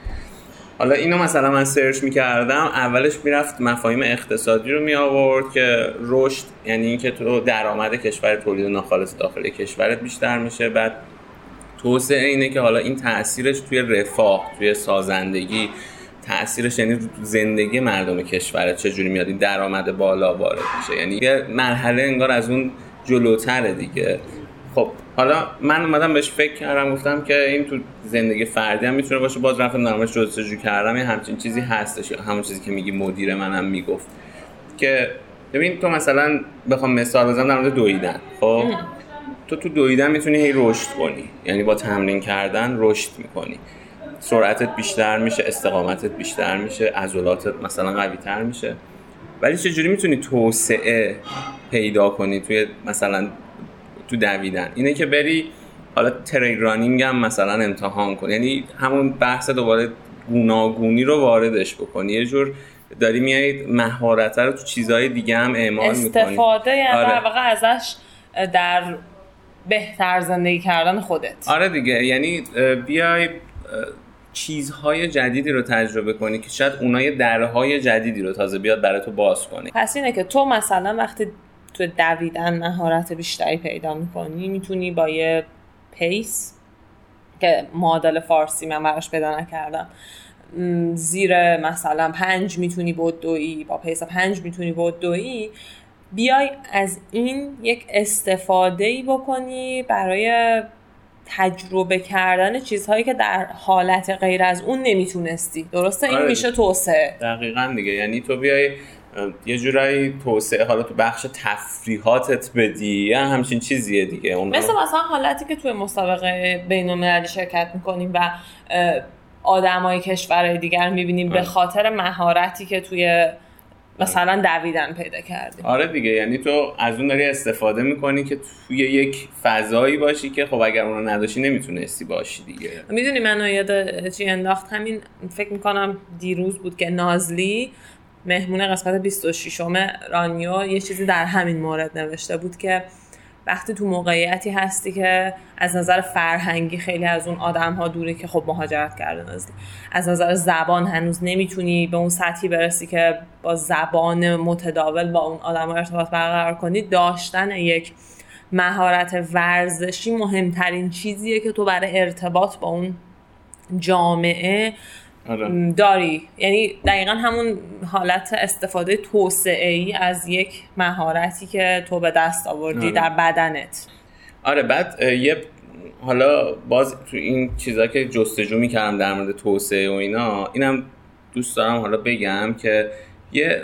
حالا اینو مثلا من سرچ می‌کردم اولش می‌رفت مفاهیم اقتصادی رو می آورد که رشد یعنی اینکه تو درآمد کشور تولید ناخالص داخل کشورت بیشتر میشه. بعد توسعه اینه که حالا این تاثیرش توی رفاه توی سازندگی تاثیرش یعنی زندگی مردم کشورت چجوری میاد؟ این درآمد بالا وارد میشه. یعنی یه مرحله انگار از اون جلوتره دیگه. خب حالا من اومدم بهش فکر کردم گفتم که این تو زندگی فردی هم می‌تونه باشه. باز رفتم نامش جستجو کردم. یه همچین چیزی هستش. همون چیزی که میگی مدیر منم می‌گفت. که ببین تو مثلا بخوام مثال بزنم در مورد دویدن. خب؟ تو تو دویدن می‌تونی هی رشد کنی. یعنی با تمرین کردن رشد می‌کنی. سرعتت بیشتر میشه استقامتت بیشتر میشه عضلاتت مثلا قوی تر میشه. ولی چجوری می‌تونی توسعه پیدا کنی توی مثلا تو دویدن؟ اینه که بری حالا تریل رانینگ هم مثلا امتحان کن. یعنی همون بحث دوباره گوناگونی رو واردش بکنی. یه جور داری میایید مهارت رو تو چیزهای دیگه هم اعمال می‌کنی. استفاده یعنی آره. در واقع ازش در بهتر زندگی کردن خودت. آره دیگه. یعنی بیای چیزهای جدیدی رو تجربه کنی که شاید اونا یه درهای جدیدی رو تازه بیاد برای تو باز کنی پس اینه که تو مثلا وقتی تو دویدن مهارت بیشتری پیدا می‌کنی می‌تونی با یه pace که معادل فارسی من براش پیدا نکردم زیر مثلا پنج می‌تونی بدویی با pace پنج می‌تونی بدویی بیای از این یک استفاده ای بکنی برای تجربه کردن چیزهایی که در حالت غیر از اون نمی‌تونستی. درسته؟ این آره. میشه توسعه. دقیقا دیگه. یعنی تو بیای یه جورایی توسعه حالا تو بخش تفریحاتت بدی یا همچین چیزیه دیگه؟ اون مثل مثلا حالتی که توی مسابقه بین شرکت می‌کنیم و آدمای کشورهای دیگر می‌بینیم به خاطر مهارتی که توی مثلا دویدن پیدا کردیم آره دیگه یعنی تو از اون داری استفاده می‌کنی که توی یک فضایی باشی که خب اگر اونو نداشتی نمی‌تونستی باشی دیگه. می‌دونی منو یاد چی انداخت؟ همین فکر می‌کنم دیروز بود که نازلی مهمون قسمت 26 رانیو یه چیزی در همین مورد نوشته بود که وقتی تو موقعیتی هستی که از نظر فرهنگی خیلی از اون آدم ها دوری که خب مهاجرت کرده نزدی از نظر زبان هنوز نمی‌تونی به اون سطحی برسی که با زبان متداول با اون آدم ها ارتباط برقرار کنی. داشتن یک مهارت ورزشی مهمترین چیزیه که تو برای ارتباط با اون جامعه آره. داری یعنی دقیقا همون حالت استفاده توسعه ای از یک مهارتی که تو به دست آوردی آره. در بدنت آره بعد یه حالا باز تو این چیزا که جستجو می‌کردم در مورد توسعه و اینا اینم دوست دارم حالا بگم که یه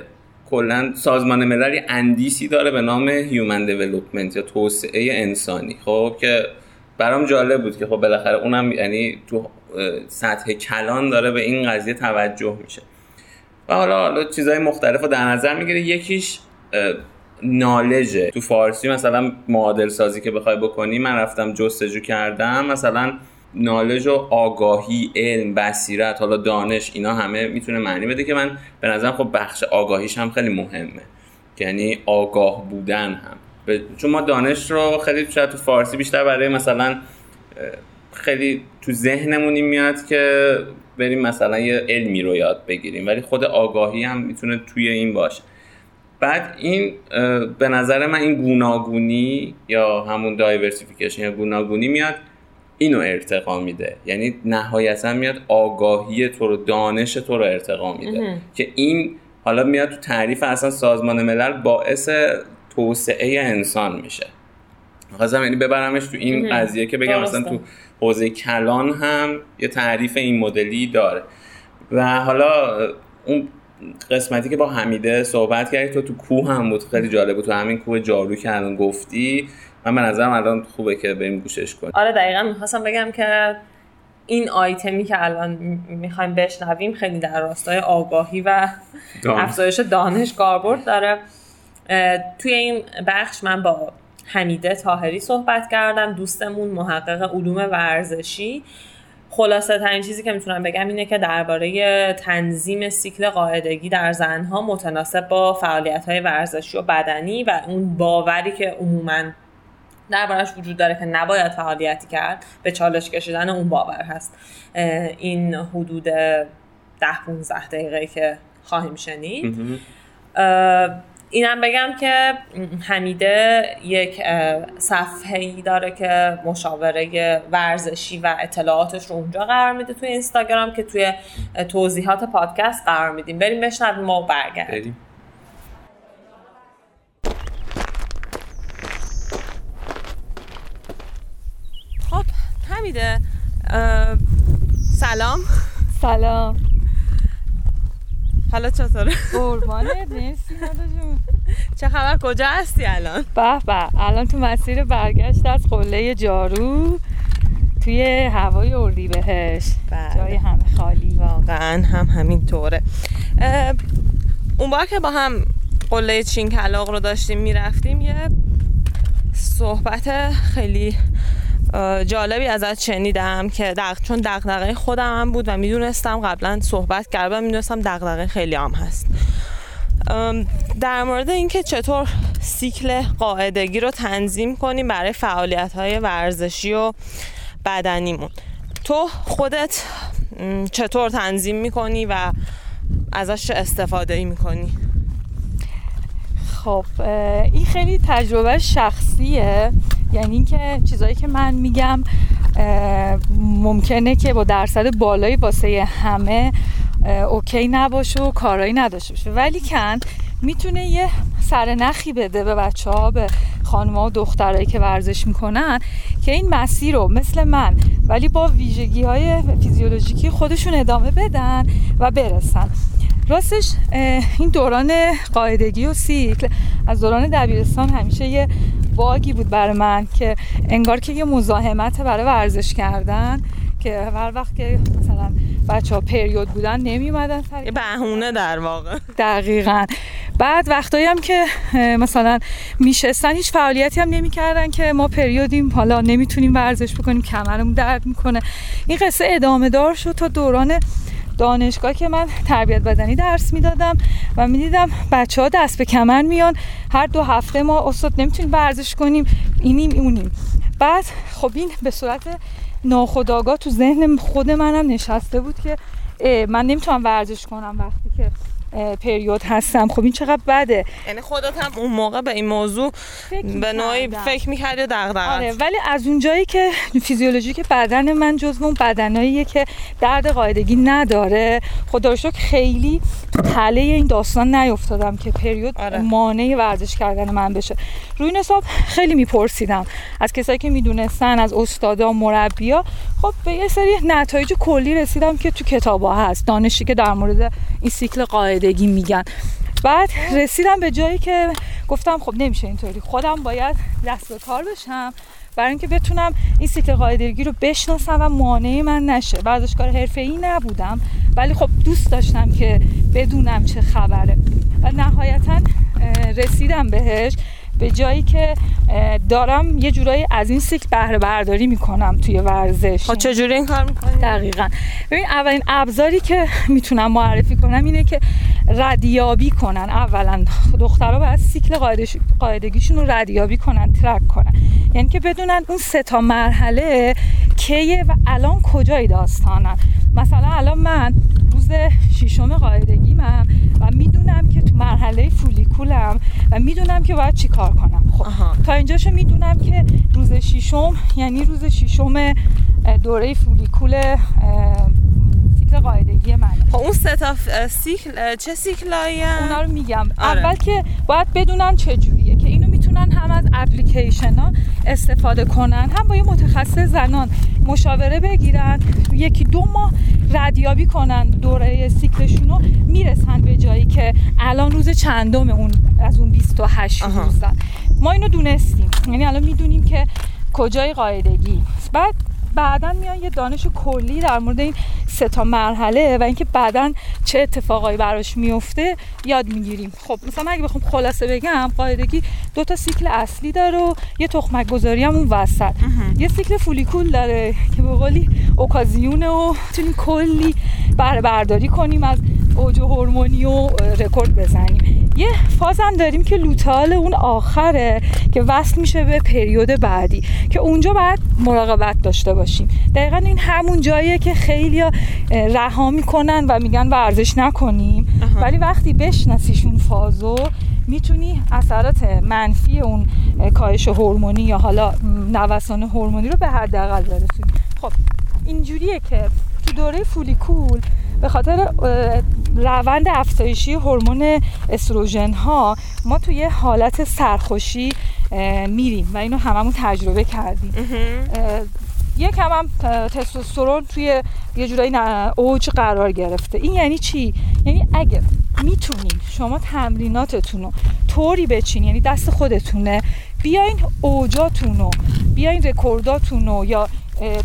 کلا سازمان ملل اندیسی داره به نام Human Development یا توسعه انسانی خب که برام جالب بود که خب بالاخره اونم یعنی تو سطح کلان داره به این قضیه توجه میشه. و حالا حالا چیزهای مختلف رو در نظر می‌گیره یکیش نالجه. تو فارسی مثلا معادل سازی که بخوای بکنی من رفتم جستجو کردم. مثلا نالج و آگاهی علم بصیرت حالا دانش اینا همه می‌تونه معنی بده که من به نظرم خب بخش آگاهیش هم خیلی مهمه. یعنی آگاه بودن هم. چون ما دانش رو خیلی شاید تو فارسی بیشتر برای مثلا خیلی تو ذهنمونی میاد که بریم مثلا یه علمی رو یاد بگیریم ولی خود آگاهی هم می‌تونه توی این باشه. بعد این به نظر من این گوناگونی یا همون دایورسیفیکیشن یا گوناگونی میاد اینو ارتقا میده. یعنی نهایتا میاد آگاهی تو رو دانش تو رو ارتقا میده. که این حالا میاد تو تعریف اصلا سازمان ملل باعث توسعه انسان میشه. خواستم یعنی ببرمش تو این قضیه که بگم مثلا تو حوزه کلان هم یه تعریف این مدلی داره. و حالا اون قسمتی که با حمیده صحبت کردی تو تو کوه هم بود خیلی جالب بود. تو همین کوه جارو که الان گفتی. من به نظرم الان خوبه که بریم گوشش کنیم. آره دقیقا می‌خواستم بگم که این آیتمی که الان می‌خوایم بشنویم خیلی در راستای آگاهی و افزایش دانش کاربرد داره. توی این بخش من با حمیده تاهری صحبت کردم. دوستمون محقق علوم ورزشی. خلاصه ترین چیزی که می‌تونم بگم اینه که درباره تنظیم سیکل قاعدگی در زنها متناسب با فعالیت های ورزشی و بدنی و اون باوری که عموما دربارش وجود داره که نباید فعالیتی کرد به چالش کشیدن اون باور هست. این حدود ده 15 دقیقه که خواهیم شنید. اینم بگم که حمیده یک صفحه ای داره که مشاوره ورزشی و اطلاعاتش رو اونجا قرار میده توی اینستاگرام که توی توضیحات پادکست قرار میدیم. بریم بشنویم و برگردیم. خب حمیده سلام. سلام. حالا چطوره؟ قربانت مرسی جون چه خبر کجا هستی الان؟ به به الان تو مسیر برگشت از قله جارو توی هوای اردی بهش بله. جای همه خالی واقعا هم همین طوره اون بار که با هم قله چین کلاق رو داشتیم می‌رفتیم یه صحبت خیلی جالبی ازت شنیدم که دق... چون دغدغه خودم هم بود و می‌دونستم قبلا صحبت کردم می‌دونستم دغدغه خیلی هم هست. در مورد اینکه چطور سیکل قاعدگی رو تنظیم کنیم برای فعالیت های ورزشی و بدنیمون. تو خودت چطور تنظیم می‌کنی و ازش استفاده ای می‌کنی؟ خب این خیلی تجربه شخصیه. یعنی اینکه چیزایی که من میگم ممکنه که با درصد بالایی واسه همه OK نباشه و کارایی نداشته باشه. ولیکن می‌تونه یه سرنخی بده به بچه ها به خانم ها و دخترایی که ورزش می‌کنن که این مسیر رو مثل من ولی با ویژگی های فیزیولوژیکی خودشون ادامه بدن و برسن. راستش این دوران قاعدگی و سیکل از دوران دبیرستان همیشه یه bug ی بود برای من که انگار که یه مزاحمت برای ورزش کردن که هر وقت که مثلا بچه ها پریود بودن نمی اومدن یه بهونه در واقع. دقیقا. بعد وقتایی هم که مثلا میشستن هیچ فعالیتی هم نمی‌کردن که ما پریودیم حالا نمی‌تونیم ورزش بکنیم کمرمون درد می‌کنه. این قصه ادامه دار شد تا دوران دانشگاه که من تربیت بدنی درس می‌دادم و می‌دیدم بچه ها دست به کمر میان. هر دو هفته ما استاد نمی‌تونیم ورزش کنیم اینیم اونیم. بعد خب این به صورت ناخداگاه تو ذهن خود منم نشسته بود که من نمی‌تونم ورزش کنم وقتی که پریود هستم. خب این چقدر بده. یعنی خودت هم اون موقع به این موضوع به نوعی فکر می‌کردی دغدغه آره ولی از اونجایی که فیزیولوژیک بدن من جزو اون بدناییه که درد قاعدگی نداره. خدا خیلی تو تله این داستان نیافتادم که پریود آره. مانع ورزش کردن من بشه. روی این حساب خیلی میپرسیدم. از کسایی که می‌دونستن از استادا مربیا خب به یه سری نتایج کلی رسیدم که تو کتاب ها هست. دانشی که در مورد این سیکل قاعدگی میگن. بعد رسیدم به جایی که گفتم خب نمیشه اینطوری. خودم باید دست به کار بشم برای اینکه بتونم این سیکل قاعدگی رو بشناسم و مانع من نشه. ورزشکار حرفه‌ای نبودم. ولی خب دوست داشتم که بدونم چه خبره. و نهایتا رسیدم بهش. به جایی که دارم یه جورایی از این سیکل بهره برداری می‌کنم توی ورزش. خب چجوری این کار می‌کنی؟ دقیقا. ببین اولین ابزاری که می‌تونم معرفی کنم اینه که ردیابی کنن. اولا دخترها باید سیکل قاعدگیشون رو ردیابی کنن ترک کنن. یعنی که بدونن اون سه تا مرحله کیه و الان کجای داستانن. مثلا الان من روز ششم قاعدگیمم و می‌دونم که تو مرحله فولیکولم و می‌دونم که باید چی کار کنم خب تا اینجاشو می‌دونم که روز ششم یعنی روز ششم دوره فولیکول سیکل قاعدگی من. خب اون سه تا سیکل چه سیکلایی اونا رو میگم. آره. اول که باید بدونن چه جوریه که می‌تونن هم از اپلیکیشن ها استفاده کنن هم با یه متخصص زنان مشاوره بگیرن یکی دو ماه ردیابی کنن دوره سیکلشون رو می‌رسن به جایی که الان روز چندم اون از اون 28 روزن ما اینو دونستیم. یعنی الان می‌دونیم که کجای قاعدگی. بعد بعدا میان یه دانش کلی در مورد این سه تا مرحله و اینکه بعدا چه اتفاقایی براش میفته یاد می‌گیریم. خب مثلا اگه بخوام خلاصه بگم قاعدگی دو تا سیکل اصلی داره و یه تخمک گذاری هم اون وسط. یه سیکل فولیکول داره که به قولی اوکازیونه و می‌تونیم کلی بهره برداری کنیم از اوج هورمونی و رکورد بزنیم. یه فاز هم داریم که luteal اون آخره که وصل میشه به پریود بعدی که اونجا باید مراقبت داشته باشیم. دقیقا این همون جاییه که خیلی رها می‌کنن و میگن ورزش نکنیم. ولی وقتی بشناسیشون فازو می‌تونی اثرات منفی اون کاهش هورمونی یا حالا نوسان هورمونی رو به حداقل برسونی. خب اینجوریه که تو دوره فولیکول به خاطر روند افزایشی هورمون استروژن ها ما توی حالت سرخوشی میریم و اینو هممون تجربه کردیم. یک هم, هم تستوسترون توی یه جورایی اوج قرار گرفته. این یعنی چی؟ یعنی اگه می‌تونین شما تمریناتتون رو طوری بچین یعنی دست خودتونه بیاین اوجاتون رو بیاین رکورداتون رو یا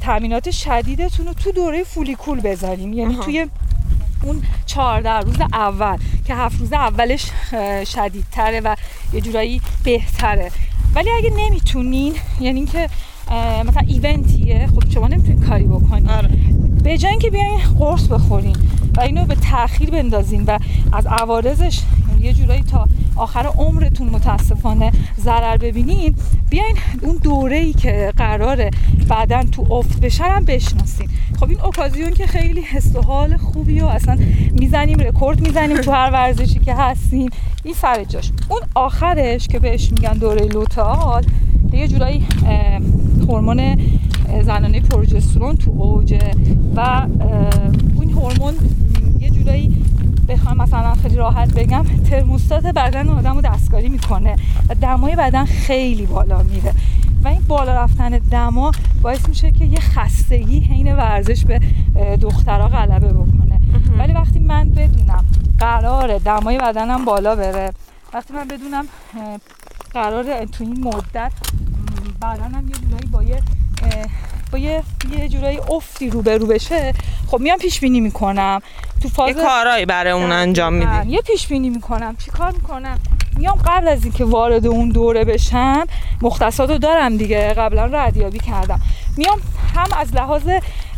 تمرینات شدیدتون رو تو دوره فولیکول بذاریم. یعنی توی اون 14 روز اول که هفت روز اولش شدیدتره و یه جورایی بهتره. ولی اگه نمی‌تونین یعنی اینکه مثلا ایونتیه خب شما نمی‌تونین کاری بکنین. آره. به جای اینکه بیاین قرص بخورین و اینو به تاخیر بندازین و از عوارضش یه جورایی تا آخر عمرتون متاسفانه ضرر ببینین بیاین اون دوره ای که قراره بعدا تو افت بشن هم بشناسین. خب این اوکازیون که خیلی حس و حال خوبی و اصلا می‌زنیم رکورد می‌زنیم تو هر ورزشی که هستیم. این سر جاش. اون آخرش که بهش میگن دوره لوتال یه جورایی هورمون زنانه پروژسترون تو اوجه و این هورمون یه جورایی بخوام مثلا خیلی راحت بگم ترموستات بدن آدم رو دستکاری می‌کنه و دمای بدن خیلی بالا میره. و این بالا رفتن دما باعث میشه که یه خستگی حین ورزش به دخترها غلبه بکنه. ولی وقتی من بدونم قرار دمای بدنم بالا بره وقتی من بدونم قرار تو این مدت بدنم یه جورایی با یه با یه یه جورایی افتی رو به رو بشه خب میام پیش بینی می‌کنم. تو فاز یه کارایی برای اون انجام میدی. یه پیش بینی می‌کنم چیکار می‌کنم؟ میام قبل از اینکه وارد اون دوره بشم مختصات رو دارم دیگه. قبلا ردیابی کردم. میام هم از لحاظ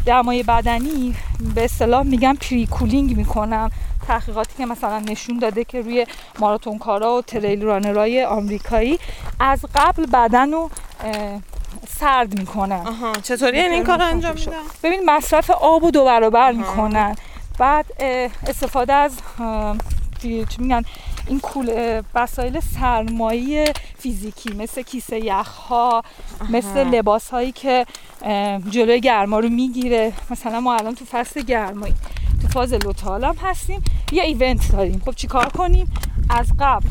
دمای بدنی به اصطلاح میگم پری کولینگ می‌کنم. تحقیقاتی که مثلا نشون داده که روی ماراتون کارا و تریل رانرای آمریکایی از قبل بدن رو سرد می‌کنن. آها چطوری این کار انجام میدن؟ ببین مصرف آب و دو برابر می‌کنن بعد استفاده از چی میگن؟ این کول وسایل سرمایی فیزیکی مثل کیسه یخ ها مثل لباس هایی که جلوی گرما رو می‌گیره. مثلا ما الان تو فصل گرمایی تو فاز لوتال هم هستیم. یه ایونت داریم. خب چیکار کنیم؟ از قبل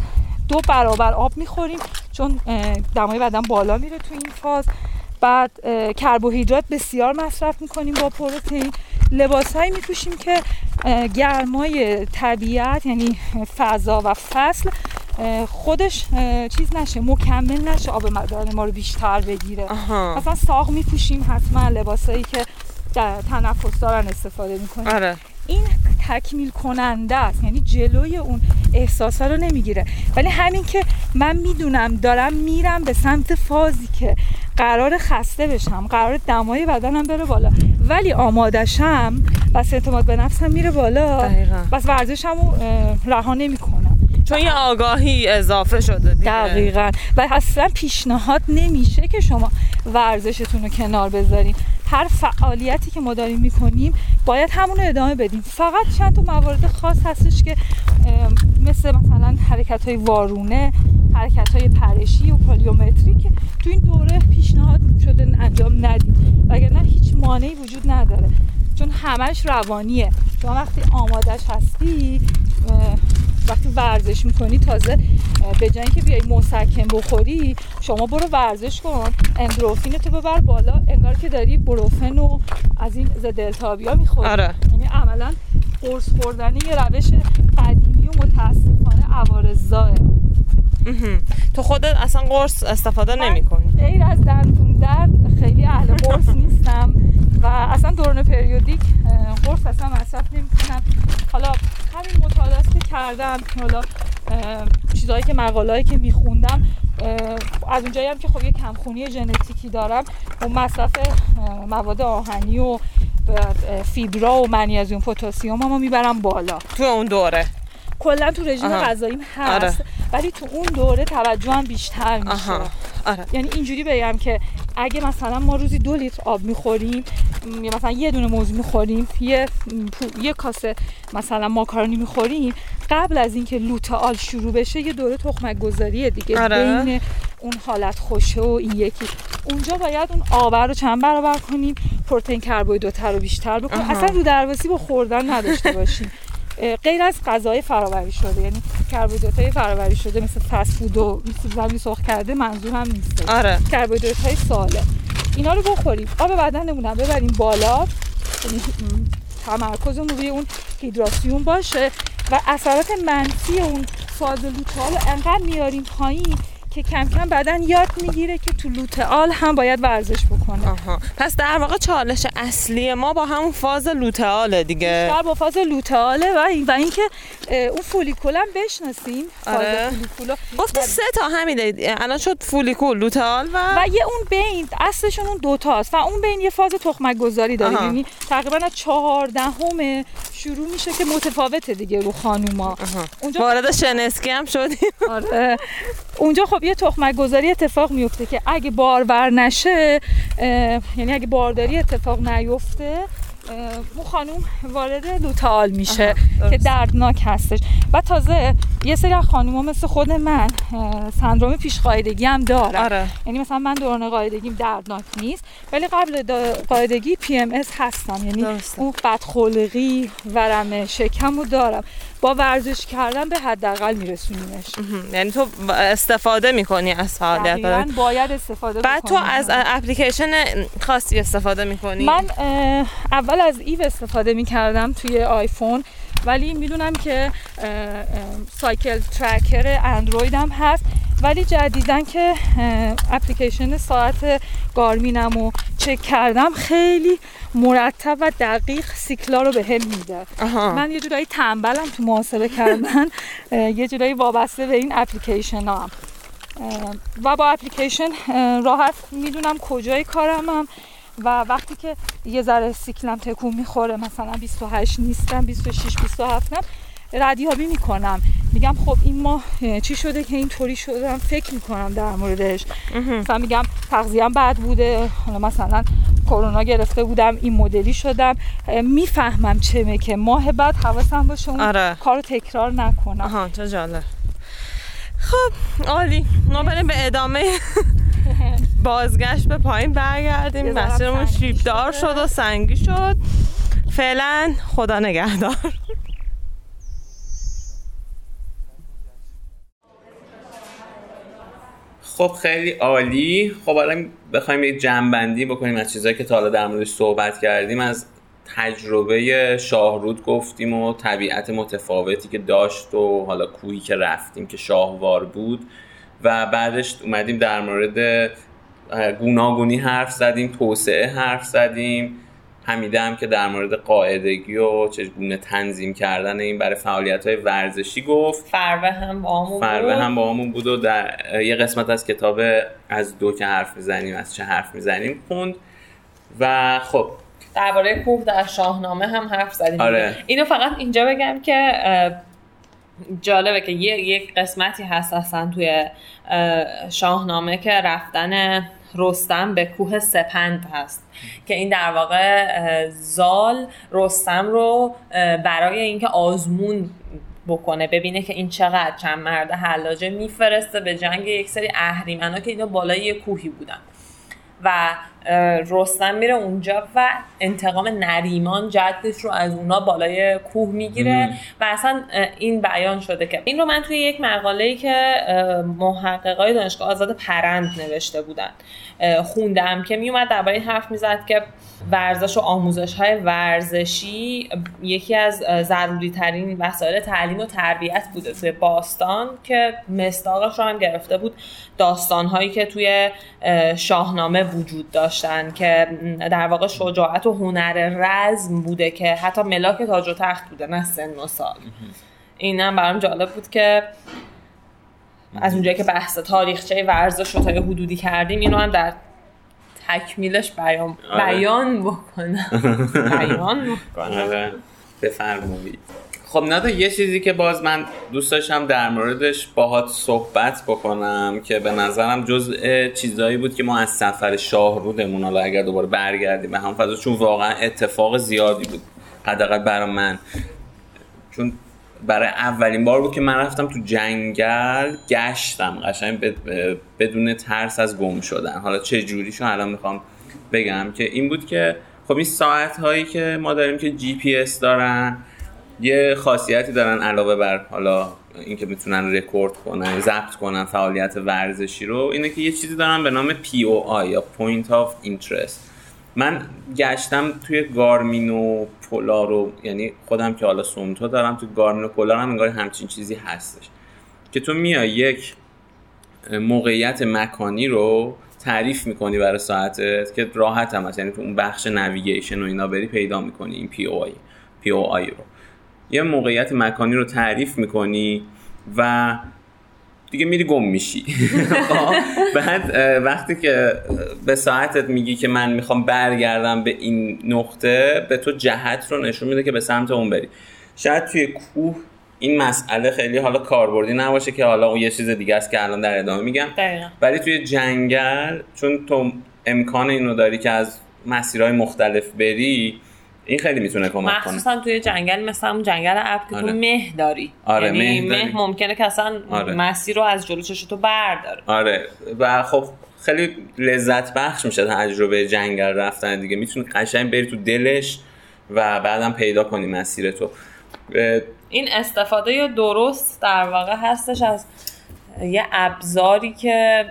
دو برابر آب می‌خوریم چون دمای بدن بالا میره تو این فاز. بعد کربوهیدرات بسیار مصرف می‌کنیم با پروتئین. لباس هایی میپوشیم که گرمای طبیعت یعنی فضا و فصل خودش چیز نشه مکمل نشه آب بدن ما رو بیشتر بگیره. مثلا ساق میپوشیم حتما لباسایی که تنفس دارن استفاده می‌کنیم. آره. این تکمیل کننده است یعنی جلوی اون احساسا رو نمی‌گیره. ولی همین که من می‌دونم دارم میرم به سمت فازی که قرار خسته بشم قرار دمای بدنم بره بالا. ولی آمادشم بس اعتماد به نفسم میره بالا. دقیقا. بس ورزشم رها نمی‌کنم. چون یه آگاهی اضافه شده دیگه. دقیقا. و اصلا پیشنهاد نمیشه که شما ورزشتون رو کنار بذارین. هر فعالیتی که ما داریم می‌کنیم باید همون رو ادامه بدیم. فقط چند تا موارد خاص هستش که مثل مثلا حرکت های وارونه حرکت های پرشی و پلیومتری که تو این دوره پیشنهاد شده انجام ندیم وگرنه هیچ مانعی وجود نداره. چون همش روانیه. شما وقتی آمادش هستی وقتی ورزش می‌کنی تازه به جای که بیای مسکن بخوری شما برو ورزش کن. اندروفین تو ببر بالا. انگار که داری بروفن و از این ضد التهابیا می‌خوری. آره. یعنی عملا قرص خوردن یه روش قدیمی و متاسفانه عوارض تو خودت اصلا قرص استفاده نمی کنی. غیر از دندون درد خیلی اهل قرص نیستم. و اصلا دورن پریودیک قرص اصلا مصرف نمی کنم. حالا همین مطالعات که کردم حالا چیزهایی که مقالهایی که میخوندم از اونجایی هم که خب یه کمخونی ژنتیکی دارم و مصرف مواد آهنی و فیبرا و منیزیم پتاسیم هم می‌برم بالا. تو اون دوره. کلا تو رژیم غذاییم هست آره. ولی تو اون دوره توجه هم بیشتر میشه. آره. یعنی اینجوری بگم که اگه مثلا ما روزی دو لیتر آب می‌خوریم یا مثلا یه دونه موز می‌خوریم یه یه کاسه مثلا ماکارونی می‌خوریم قبل از اینکه لوتئال شروع بشه یه دوره تخمک گذاریه دیگه آره. بین اون حالت خوشه و این یکی. اونجا باید اون آور رو چند برابر کنیم پروتئین کربوهیدرات رو بیشتر بکنیم. اصلا رو درواسی با خوردن نداشته باشیم. غیر از غذای فراوری شده یعنی کربوهیدرات های فراوری شده مثل فست فود و مثل زمین سرخ کرده منظور هم نیست. آره. کربوهیدرات های سالم اینا رو بخوریم. آب بدنمون هم ببریم بالا. یعنی تمرکزمون روی اون هیدراسیون باشه و اثرات منفی اون فاز لوتال رو انقدر میاریم پایین که کم کم بدن یاد می‌گیره که تو لوتئال هم باید ورزش بکنه. آها. پس در واقع چالش اصلی ما با همون فاز لوتئال دیگه. بیشتر با فاز لوتئاله و این و اینکه اون فولیکول هم بشناسیم. آره. گفتی سه تا همین الان شد فولیکول لوتئال و و یه اون بین اصلشون اون دو تاست و اون بین یه فاز تخمک گذاری داره یعنی تقریبا از چهاردهم شروع میشه که متفاوته دیگه رو خانوما. اونجا وارد شنسکی هم شدیم. آره. اونجا خب یه تخمک گذاری اتفاق میفته که اگه بارور نشه یعنی اگه بارداری اتفاق نیفته اون خانوم وارد لوتال میشه که دردناک هستش. و تازه یه سری خانوما مثل خود من سندروم پیش قاعدگی هم دارن. آره. یعنی مثلا من دوران قاعدگیم دردناک نیست ولی قبل قاعدگی PMS هستم. یعنی درسته. اون بدخلقی ورم شکم رو دارم. با ورزش کردن به حداقل میرسونیمش. یعنی تو استفاده می‌کنی از فعالیت باید استفاده بعد تو از اپلیکیشن خاصی استفاده می‌کنی؟ من اول از ایو استفاده می‌کردم توی آیفون. ولی می‌دونم که cycle tracker اندروید هم هست. ولی جدیداً که اپلیکیشن ساعت Garmin م رو چک کردم خیلی مرتب و دقیق سیکلا رو بهم میده من یه جورایی تنبلم تو محاسبه کردن. یه جورایی وابسته به این اپلیکیشنم و با اپلیکیشن راحت می‌دونم کجای کارمم. و وقتی که یه ذره سیکلم تکون می‌خوره مثلا 28 نیستم 26 27 هم ردیابی می‌کنم. میگم خب این ماه چی شده که اینطوری شدم؟ فکر می‌کنم در موردش. مثلا میگم تغذیه‌ام بد بوده حالا مثلا کرونا گرفته بودم این مدلی شدم. می‌فهمم چمه که ماه بعد حواسم باشه اون آره. کارو تکرار نکنم. آها چه جالب. خب عالی. ما بریم به ادامه. بازگشت به پایین برگردیم. مسیرمون شیبدار شد و سنگی شد. فعلا خدا نگهدار. خب خیلی عالی. خب الان بخوایم یه جنبندی بکنیم از چیزهایی که تا حالا در موردش صحبت کردیم. از تجربه شاهرود گفتیم و طبیعت متفاوتی که داشت و حالا کوهی که رفتیم که شاهوار بود. و بعدش اومدیم در مورد گوناگونی حرف زدیم توسعه حرف زدیم. حمیده هم که در مورد قاعدگی و چگونه تنظیم کردن این برای فعالیت های ورزشی گفت. فروه هم با همون فروه هم با همون بود و در یه قسمت از کتاب از دو که حرف می‌زنیم از چه حرف می‌زنیم خوند. و خب. درباره کوه در شاهنامه هم حرف زدیم. آره. اینو فقط اینجا بگم که جالبه که یک قسمتی هست اصلا توی شاهنامه که رفتن رستم به کوه سپند هست. که این در واقع زال رستم رو برای اینکه آزمون بکنه ببینه که این چقدر چند مرد حلاجه میفرسته به جنگ یک سری اهریمنا که اینا بالای یه کوهی بودن. و رستم میره اونجا و انتقام نریمان جدش رو از اونا بالای کوه می‌گیره و اصلا این بیان شده که این رو من توی یک مقاله ای که محققای دانشگاه آزاد پرند نوشته بودن. خوندم که میومد درباره این حرف می‌زد که ورزش و آموزش های ورزشی یکی از ضروری ترین وسایل تعلیم و تربیت بوده توی باستان که مستاقش رو هم گرفته بود داستان هایی که توی شاهنامه وجود داشتن که در واقع شجاعت و هنر رزم بوده که حتی ملاک تاج و تخت بوده نه سن و سال. این هم برام جالب بود که از اونجایی که بحث تاریخچه ورزش رو تا یه حدودی کردیم اینو هم در تکمیلش بیان آره. بیان بکنم بیان بکنم. بفرمایید خب ندا یه چیزی که باز من دوست داشتم در موردش باهات صحبت بکنم که به نظرم جز چیزایی بود که ما از سفر شاهرودمون حالا اگر دوباره برگردیم به هم فضا چون واقعا اتفاق زیادی بود حداقل برای من چون برای اولین بار بود که من رفتم تو جنگل گشتم قشنگ بدون ترس از گم شدن. حالا چه جوریشو الان می‌خوام بگم که این بود که خب این ساعت هایی که ما داریم که جی پی اس دارن یه خاصیتی دارن علاوه بر حالا اینکه می‌تونن رکورد کنن ضبط کنن فعالیت ورزشی رو اینه که یه چیزی دارن به نام POI یا Point of Interest. من گشتم توی Garmin و Polar و یعنی خودم که حالا Suunto دارم تو Garmin و Polar هم انگار همچین چیزی هستش. که تو میای یک موقعیت مکانی رو تعریف می‌کنی برای ساعتت که راحت هم هست یعنی تو اون بخش navigation و اینا بری پیدا می‌کنی این پی او آی پی او آی رو. یه موقعیت مکانی رو تعریف می‌کنی و دیگه میری گم میشی. بعد وقتی که به ساعتت میگی که من می‌خوام برگردم به این نقطه به تو جهت رو نشون میده که به سمت اون بری. شاید توی کوه این مسئله خیلی حالا کاربردی نباشه که حالا اون یه چیز دیگه است که الان در ادامه میگم. ولی توی جنگل چون تو امکان اینو داری که از مسیرهای مختلف بری این خیلی می‌تونه کمک کنه. مخصوصا توی جنگل مثلا اون جنگل اب که آره. تو مه داری. آره یعنی مه, مه ممکنه که اصلا آره. مسیر رو از جلو چش تو برداره. آره. و خب خیلی لذت بخش میشه تجربه جنگل رفتن دیگه. می‌تونی قشنگ بری تو دلش و بعدم پیدا کنی مسیر تو. این استفاده درست در واقع هستش از یه ابزاری که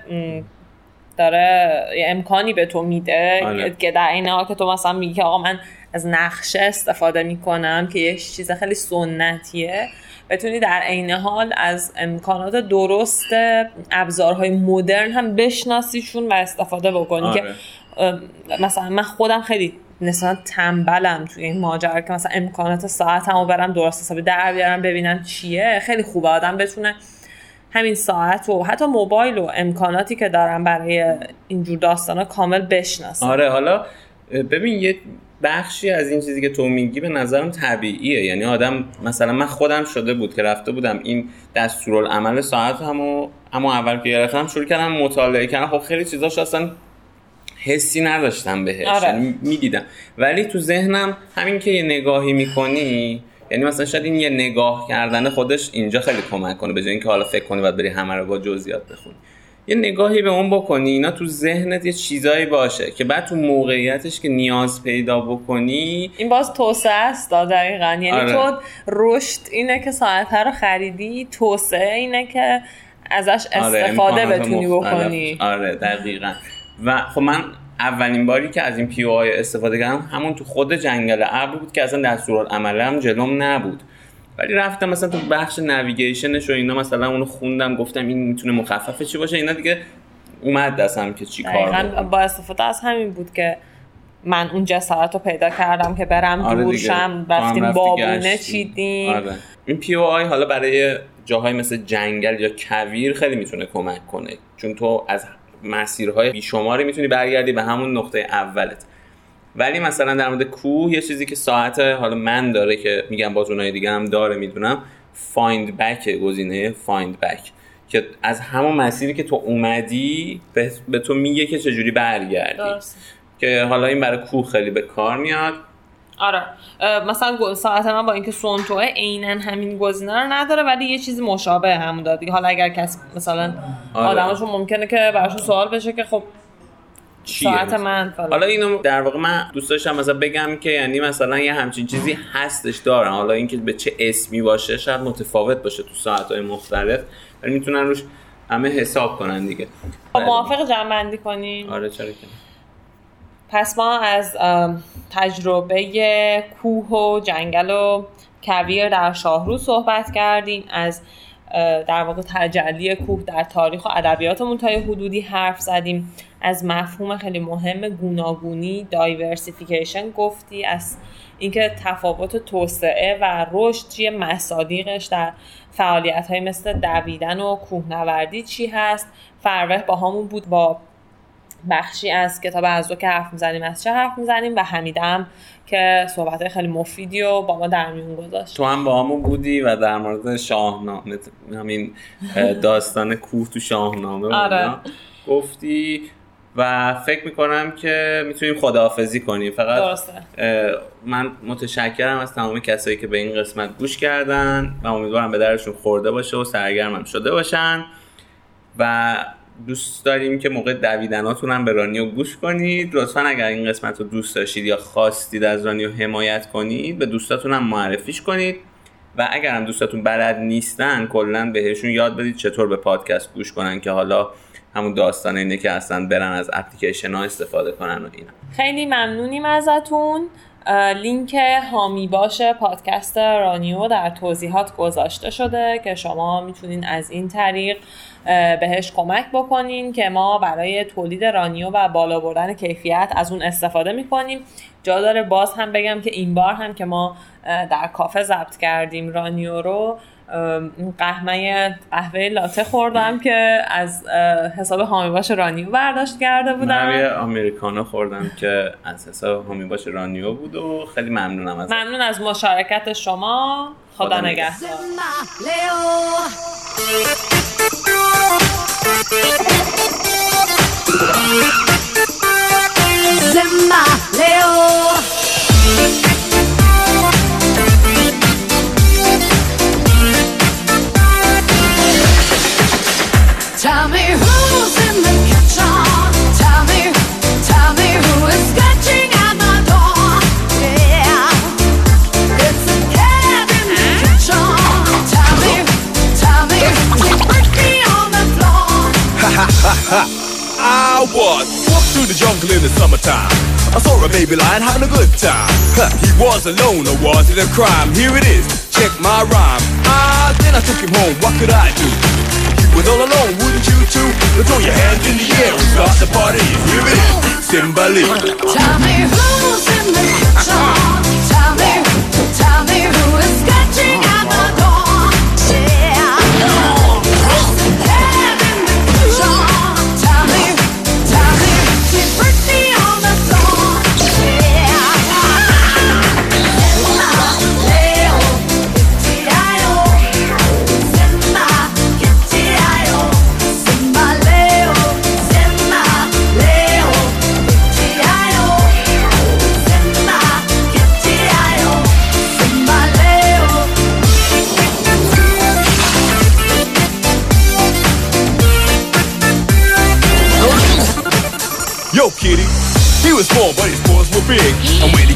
داره یه امکانی به تو میده آره. که در این حال که تو مثلا میگی آقا من از نقشه استفاده می‌کنم که یه چیز خیلی سنتیه. بتونی در عین حال از امکانات درست ابزارهای مدرن هم بشناسیشون و استفاده بکنی که آره. مثلا من خودم خیلی نسبتا تنبلم توی این ماجرا که مثلا امکانات ساعتمو برم درست حسابی در بیارم ببینم چیه. خیلی خوبه. آدم بتونه همین ساعت و حتی موبایل و امکاناتی که دارم برای اینجور داستانا کامل بشناسم آره حالا ببین یه بخشی از این چیزی که تو میگی به نظرم طبیعیه. یعنی آدم مثلا من خودم شده بود که رفته بودم این دستورالعمل ساعت همو اما اول که گرفتم شروع کردم مطالعه کردم. خب خیلی چیزاش اصلا حسی نداشتم بهش. آره. یعنی می‌دیدم. ولی تو ذهنم همین که یه نگاهی می‌کنی یعنی مثلا شاید این یه نگاه کردن خودش اینجا خیلی کمک کنه به جای اینکه حالا فکر کنی باید بری همه رو با جزئیات بخونی. یه نگاهی به اون بکنی اینا تو ذهنت یه چیزایی باشه که بعد تو موقعیتش که نیاز پیدا بکنی این باز توسعه است دقیقا. یعنی آره. تو رشد اینه که ساعت رو خریدی توسعه اینه که ازش آره، استفاده آره، بتونی بکنی. آره دقیقا. و خب من اولین باری که از این پی استفاده کردم همون تو خود جنگل ابر بود که اصلا دستورالعمل هم جلوم نبود. ولی رفتم مثلا تو بخش نویگیشنش و اینا مثلا اونو خوندم گفتم این می‌تونه مخففه چی باشه؟ اینا دیگه اومد دستم که چی کار با استفاده از همین بود که من اون جسارت رو پیدا کردم که برم آره دورشم رفتیم بابونه چیدیم. آره. این POI حالا برای جاهای مثل جنگل یا کویر خیلی می‌تونه کمک کنه چون تو از مسیرهای بیشماری می‌تونی برگردی به همون نقطه اولت. ولی مثلا در مورد کوه یه چیزی که ساعت حالا من داره که میگم باز اونای دیگه هم داره می‌دونم find back گزینه find back که از همون مسیری که تو اومدی به, تو میگه که چجوری برگردی. که حالا این برای کوه خیلی به کار میاد. آره. مثلا ساعت من با اینکه سونتوه عینا همین گزینه رو نداره ولی یه چیزی مشابه همون داد حالا اگر کس مثلا آره. آدمشون ممکنه که براشون سوال بشه که خب چیه؟ ساعت من حالا اینو در واقع من دوست داشتم مثلا بگم که یعنی مثلا یه همچین چیزی هستش دارن حالا اینکه به چه اسمی باشه شاید متفاوت باشه تو ساعت های مختلف ولی می‌تونن روش همه حساب کنن دیگه. خب، موافق جمع کنیم آره چرا که پس ما از تجربه کوه و جنگل و کویر در شاهرو صحبت کردیم. از در واقع تجلی کوه در تاریخ و ادبیات منتهای حدودی حرف زدیم. از مفهوم خیلی مهم گوناگونی دایورسیفیکیشن گفتی از اینکه تفاوت توسعه و رشد چیه مصادیقش در فعالیت های مثل دویدن و کوهنوردی چی هست. فروه با همون بود با بخشی از کتاب از که حرف می‌زنیم از چه حرف می‌زنیم و حمیدم که صحبت خیلی مفیدی و با ما در میون گذاشت تو هم با همون بودی و در مورد شاهنامه همین داستان کوه تو شاهنامه آره. گفتی و فکر می‌کنم که می‌تونیم خداحافظی کنیم فقط درسته. من متشکرم از تمام کسایی که به این قسمت گوش کردن و امیدوارم به درشون خورده باشه و سرگرمم شده باشن و دوست داریم که موقع دویدناتون هم به رانیو گوش کنید. لطفا اگر این قسمت رو دوست داشتید یا خواستید از رانیو حمایت کنید به دوستاتون هم معرفیش کنید. و اگر هم دوستاتون بلد نیستن کلا بهشون یاد بدید چطور به پادکست گوش کنن که حالا همون داستان اینه که اصلا برن از اپلیکیشن ها استفاده کنن و اینا. خیلی ممنونیم ازتون. لینک هامی باشه پادکست رانیو در توضیحات گذاشته شده که شما می‌تونین از این طریق بهش کمک بکنین که ما برای تولید رانیو و بالا بردن کیفیت از اون استفاده می‌کنیم. جا داره باز هم بگم که این بار هم که ما در کافه ضبط کردیم رانیو رو قهمه قهوه لاته خوردم که از حساب هامی باش رانیو برداشت کرده بودم. من یه آمریکانو خوردم که از حساب هامی باش رانیو بود و خیلی ممنونم از ممنون از مشارکت شما. خدا, خدا نگهدار. Tell me who's in the kitchen. Tell me, tell me who is scratching at my door. Yeah, it's a cat in the kitchen. Tell me, tell me, put me on the floor. I was walked through the jungle in the summertime. I saw a baby lion having a good time. he was alone, or was it a crime? Here it is, check my rhyme. Ah, then I took him home. What could I do? With all alone, wouldn't you too? But throw your hands in the air and start the party. It is, Simbali. Tell me who's in the kitchen. Tell me, tell me who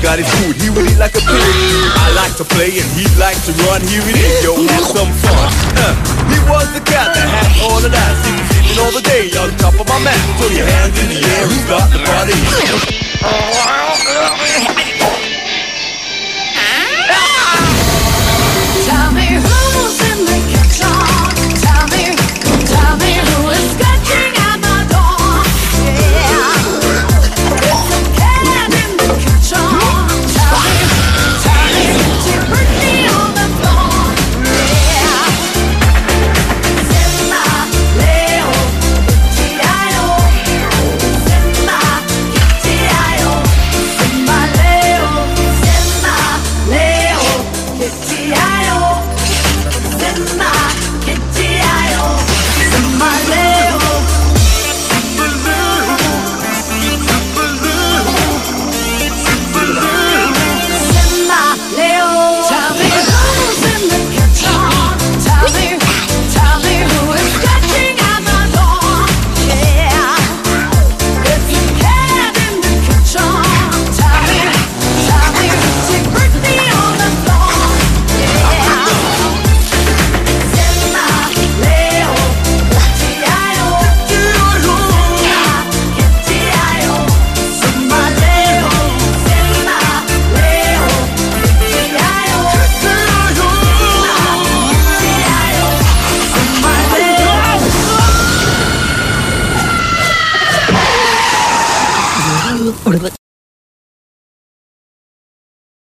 got his food, he would eat like a pig. I like to play and he liked to run. Here it is, yo, have some fun. Uh, he was the cat that had all of that. He was sleeping all the day on top of my mat. Throw your hands in the air, who's got the party?